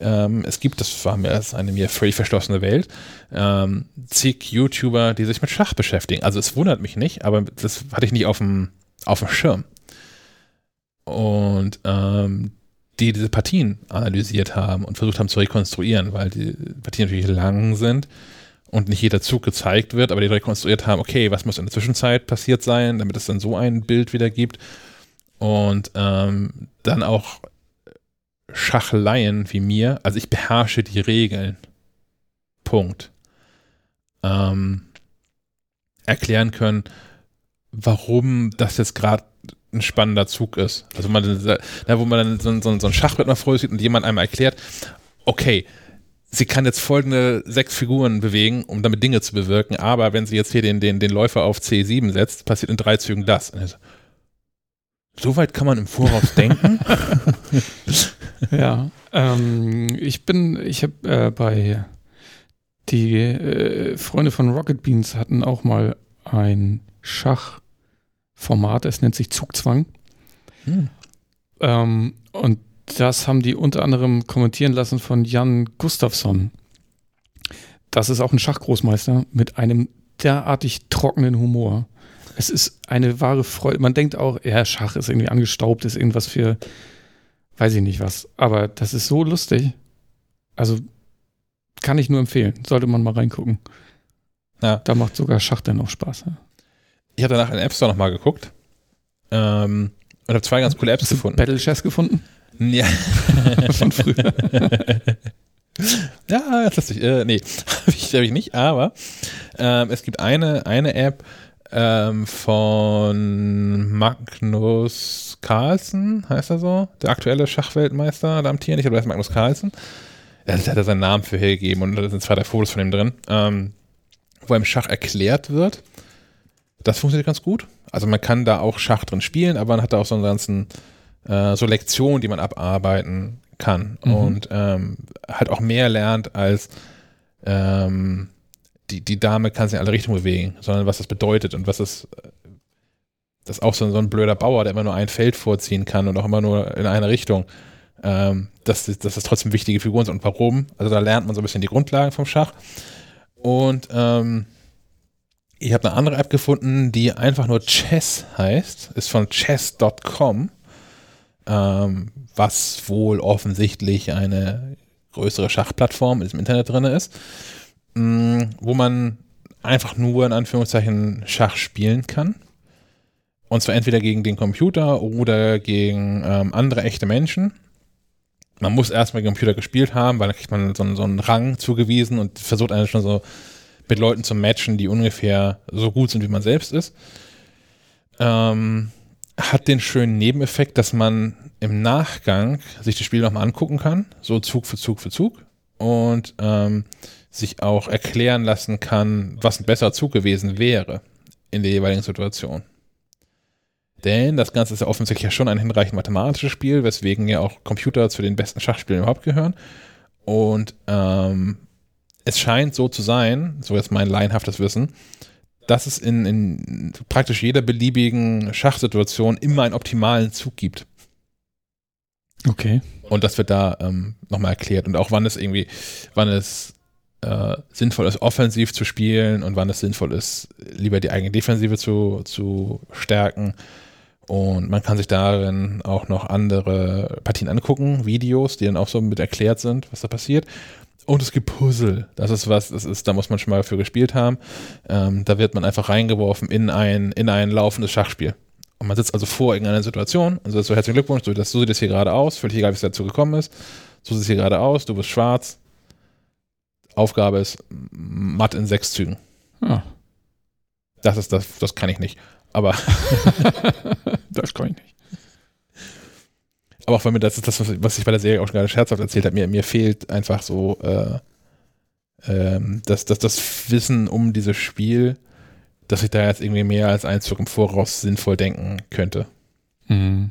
ähm, es gibt, das war mir als eine mir völlig verschlossene Welt, ähm, zig YouTuber, die sich mit Schach beschäftigen. Also es wundert mich nicht, aber das hatte ich nicht auf dem, auf dem Schirm. Und ähm, die diese Partien analysiert haben und versucht haben zu rekonstruieren, weil die Partien natürlich lang sind und nicht jeder Zug gezeigt wird, aber die rekonstruiert haben, okay, was muss in der Zwischenzeit passiert sein, damit es dann so ein Bild wieder gibt. Und ähm, dann auch Schachleien wie mir, also ich beherrsche die Regeln. Punkt. Ähm, erklären können, warum das jetzt gerade ein spannender Zug ist. Also man, da, wo man dann so, so, ein Schachbrett mal vor sieht und jemand einmal erklärt, okay, sie kann jetzt folgende sechs Figuren bewegen, um damit Dinge zu bewirken, aber wenn sie jetzt hier den, den, den Läufer auf C7 setzt, passiert in drei Zügen das. So, so weit kann man im Voraus denken. ja, ähm, ich bin, ich habe äh, bei die äh, Freunde von Rocket Beans hatten auch mal ein Schachformat, es nennt sich Zugzwang. Hm. Ähm, und das haben die unter anderem kommentieren lassen von Jan Gustafsson. Das ist auch ein Schachgroßmeister mit einem derartig trockenen Humor. Es ist eine wahre Freude. Man denkt auch, ja, Schach ist irgendwie angestaubt, ist irgendwas für weiß ich nicht was. Aber das ist so lustig. Also kann ich nur empfehlen. Sollte man mal reingucken. Ja. Da macht sogar Schach dann auch Spaß. Ja. Ich habe danach in den App Store nochmal geguckt ähm, und habe zwei ganz coole Apps Hast gefunden. Battle Chess gefunden? Ja. Von früher. ja, das lustig. Äh, nee, habe ich, hab ich nicht, aber ähm, es gibt eine, eine App, ähm, von Magnus Carlsen, heißt er so? Der aktuelle Schachweltmeister, der amtierende, ich glaube, das ist Magnus Carlsen. Das hat er seinen Namen für hergegeben und da sind zwei, drei Fotos von ihm drin, ähm, wo im Schach erklärt wird. Das funktioniert ganz gut. Also man kann da auch Schach drin spielen, aber man hat da auch so einen ganzen, äh, so Lektionen, die man abarbeiten kann mhm. und ähm, halt auch mehr lernt als ähm, die, die Dame kann sich in alle Richtungen bewegen, sondern was das bedeutet und was das, das ist auch so, so ein blöder Bauer, der immer nur ein Feld vorziehen kann und auch immer nur in eine Richtung. Ähm, dass, dass das trotzdem wichtige Figuren sind und warum. Also da lernt man so ein bisschen die Grundlagen vom Schach. Und ähm, ich habe eine andere App gefunden, die einfach nur Chess heißt, ist von chess.com, ähm, was wohl offensichtlich eine größere Schachplattform im Internet drin ist mh, mm, wo man einfach nur in Anführungszeichen Schach spielen kann. Und zwar entweder gegen den Computer oder gegen ähm, andere echte Menschen. Man muss erstmal Computer gespielt haben, weil dann kriegt man so, so einen Rang zugewiesen und versucht eigentlich schon so mit Leuten zu matchen, die ungefähr so gut sind, wie man selbst ist. Ähm, hat den schönen Nebeneffekt, dass man im Nachgang sich das Spiel nochmal angucken kann, so Zug für Zug für Zug. Und ähm, sich auch erklären lassen kann, was ein besserer Zug gewesen wäre in der jeweiligen Situation. Denn das Ganze ist ja offensichtlich ja schon ein hinreichend mathematisches Spiel, weswegen ja auch Computer zu den besten Schachspielen überhaupt gehören. Und ähm, es scheint so zu sein, so jetzt mein laienhaftes Wissen, dass es in, in praktisch jeder beliebigen Schachsituation immer einen optimalen Zug gibt. Okay. Und das wird da ähm, nochmal erklärt. Und auch wann es irgendwie, wann es äh, sinnvoll ist, offensiv zu spielen und wann es sinnvoll ist, lieber die eigene Defensive zu, zu stärken. Und man kann sich darin auch noch andere Partien angucken, Videos, die dann auch so mit erklärt sind, was da passiert. Und es gibt Puzzle. Das ist was, das ist, da muss man schon mal für gespielt haben. Ähm, da wird man einfach reingeworfen in ein, in ein laufendes Schachspiel. Und man sitzt also vor irgendeiner Situation und sagt so, herzlichen Glückwunsch, so, das, so sieht das hier gerade aus, völlig egal, wie es dazu gekommen ist so sieht es hier gerade aus, du bist schwarz. Aufgabe ist matt in sechs Zügen. Ah, Das ist das, das kann ich nicht. Aber, das kann ich nicht. aber auch weil mir das ist das, was- ich bei der Serie auch schon gerade scherzhaft erzählt habe, mir, mir fehlt einfach so äh, ähm, das, das, das Wissen um dieses Spiel, dass ich da jetzt irgendwie mehr als eins Zug im Voraus sinnvoll denken könnte. Mhm.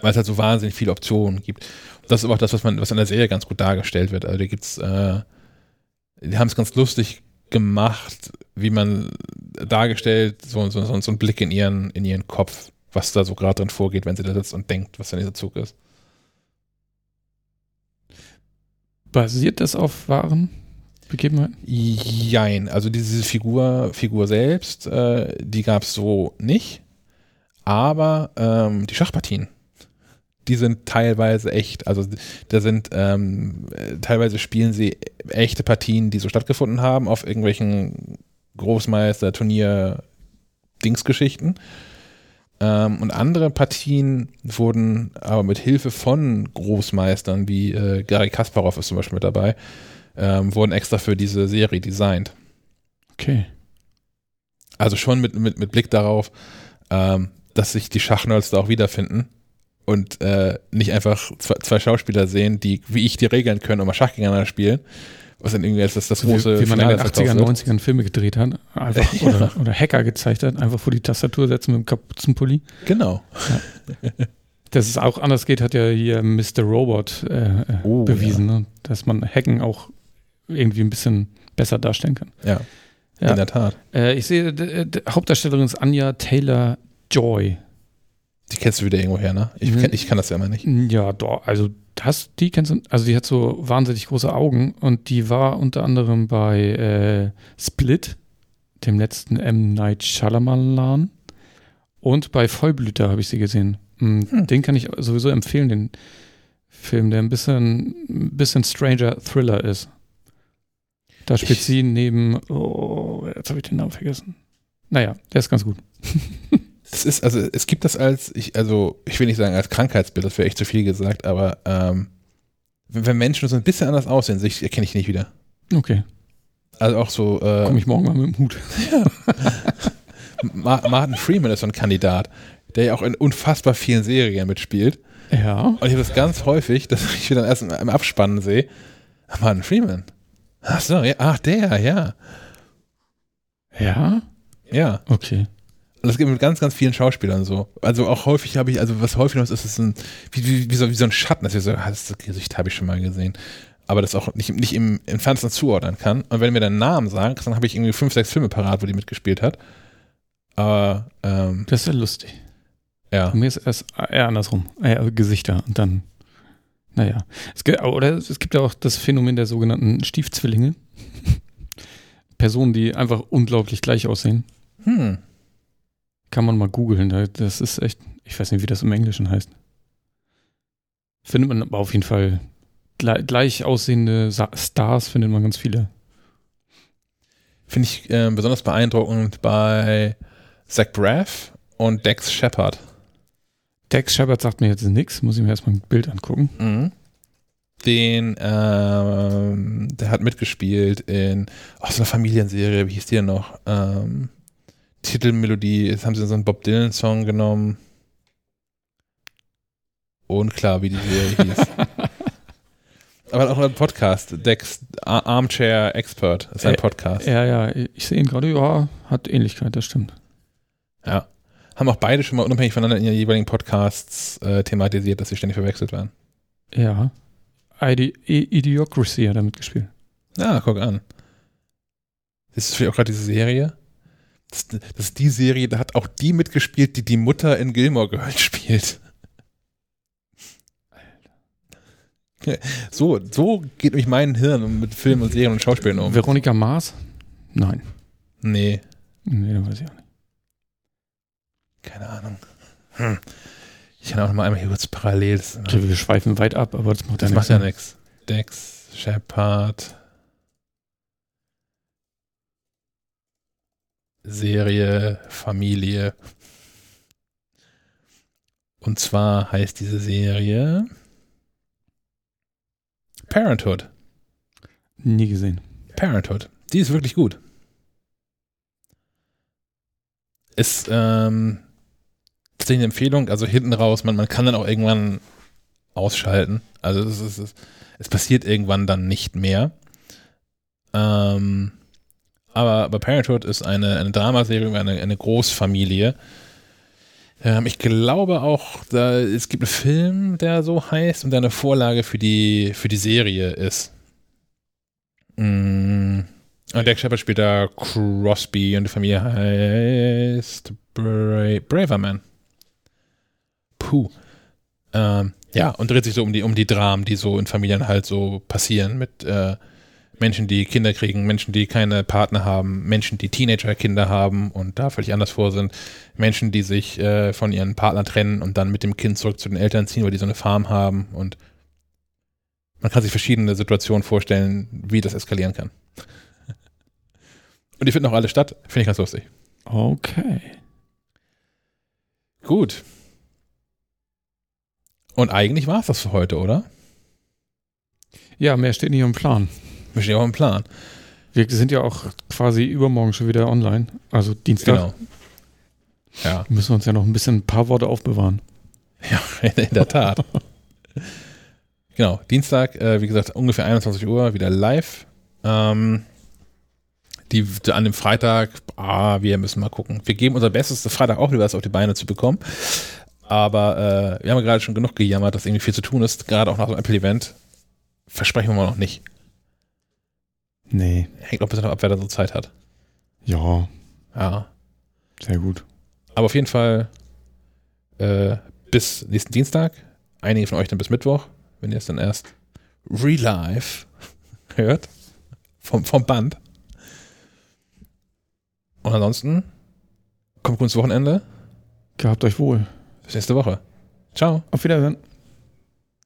weil es halt so wahnsinnig viele Optionen gibt. Und das ist aber auch das, was man, was in der Serie ganz gut dargestellt wird. Also da gibt's, äh, die haben es ganz lustig gemacht, wie man dargestellt, so, so, so, so ein Blick in ihren, in ihren Kopf, was da so gerade drin vorgeht, wenn sie da sitzt und denkt, was der nächste Zug ist. Basiert das auf wahren Begebenheiten? Jein, also diese Figur, Figur selbst, äh, die gab's so nicht, aber ähm, die Schachpartien, die sind teilweise echt, also da sind ähm, äh, teilweise spielen sie echte Partien, die so stattgefunden haben auf irgendwelchen Großmeister, Turnier, Dingsgeschichten. Ähm, und andere Partien wurden aber mit Hilfe von Großmeistern, wie äh, Gary Kasparov ist zum Beispiel mit dabei, ähm, wurden extra für diese Serie designt. Okay. Also schon mit, mit, mit Blick darauf, ähm, dass sich die Schachnerds da auch wiederfinden und äh, nicht einfach zwei, zwei Schauspieler sehen, die wie ich die Regeln können und mal Schach gegeneinander spielen. Was dann irgendwie als das, das So große wie, wie man in den verkauft 80er, wird. 90ern Filme gedreht hat. Einfach, Ja. oder, oder Hacker gezeigt hat. Einfach vor die Tastatur setzen mit dem Kapuzenpulli. Genau. Dass es auch anders geht, hat ja hier Mr. Robot äh, äh, Oh, bewiesen, ne? dass man Hacken auch irgendwie ein bisschen besser darstellen kann. Ja, Ja. in der Tat. Äh, ich sehe, Hauptdarstellerin ist Anja Taylor Joy. Die kennst du wieder irgendwo her, ne? Ich, Mhm. kenn, ich kann das ja immer nicht. Ja, doch, also das, die kennst du, also die hat so wahnsinnig große Augen und die war unter anderem bei äh, Split, dem letzten M. Night Shyamalan und bei Vollblüter habe ich sie gesehen. Mm, Hm. Den kann ich sowieso empfehlen, den Film, der ein bisschen, ein bisschen Stranger Thriller ist. Da spielt Ich- sie neben, oh, jetzt habe ich den Namen vergessen. Naja, der ist ganz gut. Es ist, also es gibt das als, ich, also ich will nicht sagen als Krankheitsbild, das wäre echt zu viel gesagt, aber ähm, wenn, wenn Menschen so ein bisschen anders aussehen, sich erkenne ich nicht wieder. Okay, Also auch so, äh, komme ich morgen mal mit dem Hut. Ma Martin Freeman ist so ein Kandidat, der ja auch in unfassbar vielen Serien mitspielt. Ja, Und ich habe das ganz häufig, dass ich wieder erst im, Abspannen sehe. Martin Freeman. Ach so, ja, ach der, ja. ja, Ja. okay. Und das gibt mit ganz, ganz vielen Schauspielern so. Also auch häufig habe ich, also was häufig noch ist, ist es ein, wie, wie, wie, so, wie so ein Schatten, dass ich so, ah, das Gesicht habe ich schon mal gesehen. Aber das auch nicht, nicht im Entferntesten zuordnen kann. Und wenn du mir den Namen sagst, dann habe ich irgendwie fünf, sechs Filme parat, wo die mitgespielt hat. Aber, ähm, Das ist ja lustig. ja. Bei mir ist es eher andersrum. Eher Gesichter und dann, naja. Es gibt, oder es gibt ja auch das Phänomen der sogenannten Stiefzwillinge. Personen, die einfach unglaublich gleich aussehen. Hm. Kann man mal googeln. da- Das ist echt, ich weiß nicht, wie das im Englischen heißt. Findet man aber auf jeden Fall gleich, gleich aussehende Stars, findet man ganz viele. Finde ich äh, besonders beeindruckend bei Zach Braff und Dex Shepard. Dex Shepard sagt mir jetzt nichts, muss ich mir erstmal ein Bild angucken. Mhm. Den, ähm, der hat mitgespielt in oh, so einer Familienserie, wie hieß die denn noch? Ähm, Titelmelodie, jetzt haben sie so einen Bob Dylan-Song genommen. Unklar, wie die Serie hieß. Aber auch ein Podcast, Dex Ar- Armchair Expert, ist ein Äh, Podcast. Ja, ja, ich sehe ihn gerade, ja, hat Ähnlichkeit, das stimmt. Ja. Haben auch beide schon mal unabhängig voneinander in ihren jeweiligen Podcasts äh, thematisiert, dass sie ständig verwechselt werden. Ja. Ide I Idiocracy hat er mitgespielt. Ah, guck an. Das ist vielleicht auch gerade diese Serie. Das, das ist die Serie, da hat auch die mitgespielt, die die Mutter in Gilmore Girls spielt. So, so geht nämlich mein Hirn mit Filmen und Serien und Schauspielern um. Veronika Mars? Nein. Nee, Nee, das weiß ich auch nicht. keine Ahnung. Hm. Ich kann auch noch mal einmal hier kurz parallel. Das, Okay, wir schweifen weit ab, aber das macht ja das nichts. macht ja nichts. Dex, Shepard. Serie, Familie. Und zwar heißt diese Serie Parenthood. Nie gesehen. Parenthood. Die ist wirklich gut. Ist ähm, tatsächlich eine Empfehlung, also hinten raus, man, man kann dann auch irgendwann ausschalten. Also es, ist, es, es passiert irgendwann dann nicht mehr. Ähm, aber, aber Parenthood ist eine, eine Dramaserie über eine, eine Großfamilie. Ähm, ich glaube auch, da, es gibt einen Film, der so heißt und der eine Vorlage für die, für die Serie ist. Mm. Und Jack Shepard spielt da Crosby und die Familie heißt Bra Braverman. Puh. Ähm, ja, und dreht sich so um die, um die Dramen, die so in Familien halt so passieren mit äh, Menschen, die Kinder kriegen, Menschen, die keine Partner haben, Menschen, die Teenager-Kinder haben und da völlig anders vor sind, Menschen, die sich äh, von ihren Partnern trennen und dann mit dem Kind zurück zu den Eltern ziehen, weil die so eine Farm haben und man kann sich verschiedene Situationen vorstellen, wie das eskalieren kann. Und die finden auch alle statt. Finde ich ganz lustig. Okay. Gut. Und eigentlich war es das für heute, oder? Ja, mehr steht nicht im Plan. Wir stehen auch im Plan. Wir sind ja auch quasi übermorgen schon wieder online. Also Dienstag. Genau. Ja, Müssen wir uns ja noch ein bisschen ein paar Worte aufbewahren. ja in der Tat. genau. Dienstag, äh, wie gesagt, ungefähr 21 Uhr wieder live. Ähm, die, an dem Freitag, ah, wir müssen mal gucken. Wir geben unser Bestes, das Freitag auch wieder was auf die Beine zu bekommen. Aber äh, wir haben ja gerade schon genug gejammert, dass irgendwie viel zu tun ist, gerade auch nach einem Apple-Event. Versprechen wir mal noch nicht. Nee. Hängt noch ein bisschen ab, wer da so Zeit hat. Ja, Ja. sehr gut. Aber auf jeden Fall äh, bis nächsten Dienstag. Einige von euch dann bis Mittwoch, wenn ihr es dann erst relive hört. Vom, vom Band. Und ansonsten kommt gut ins Wochenende. Gehabt euch wohl. Bis nächste Woche. Ciao. Auf Wiedersehen.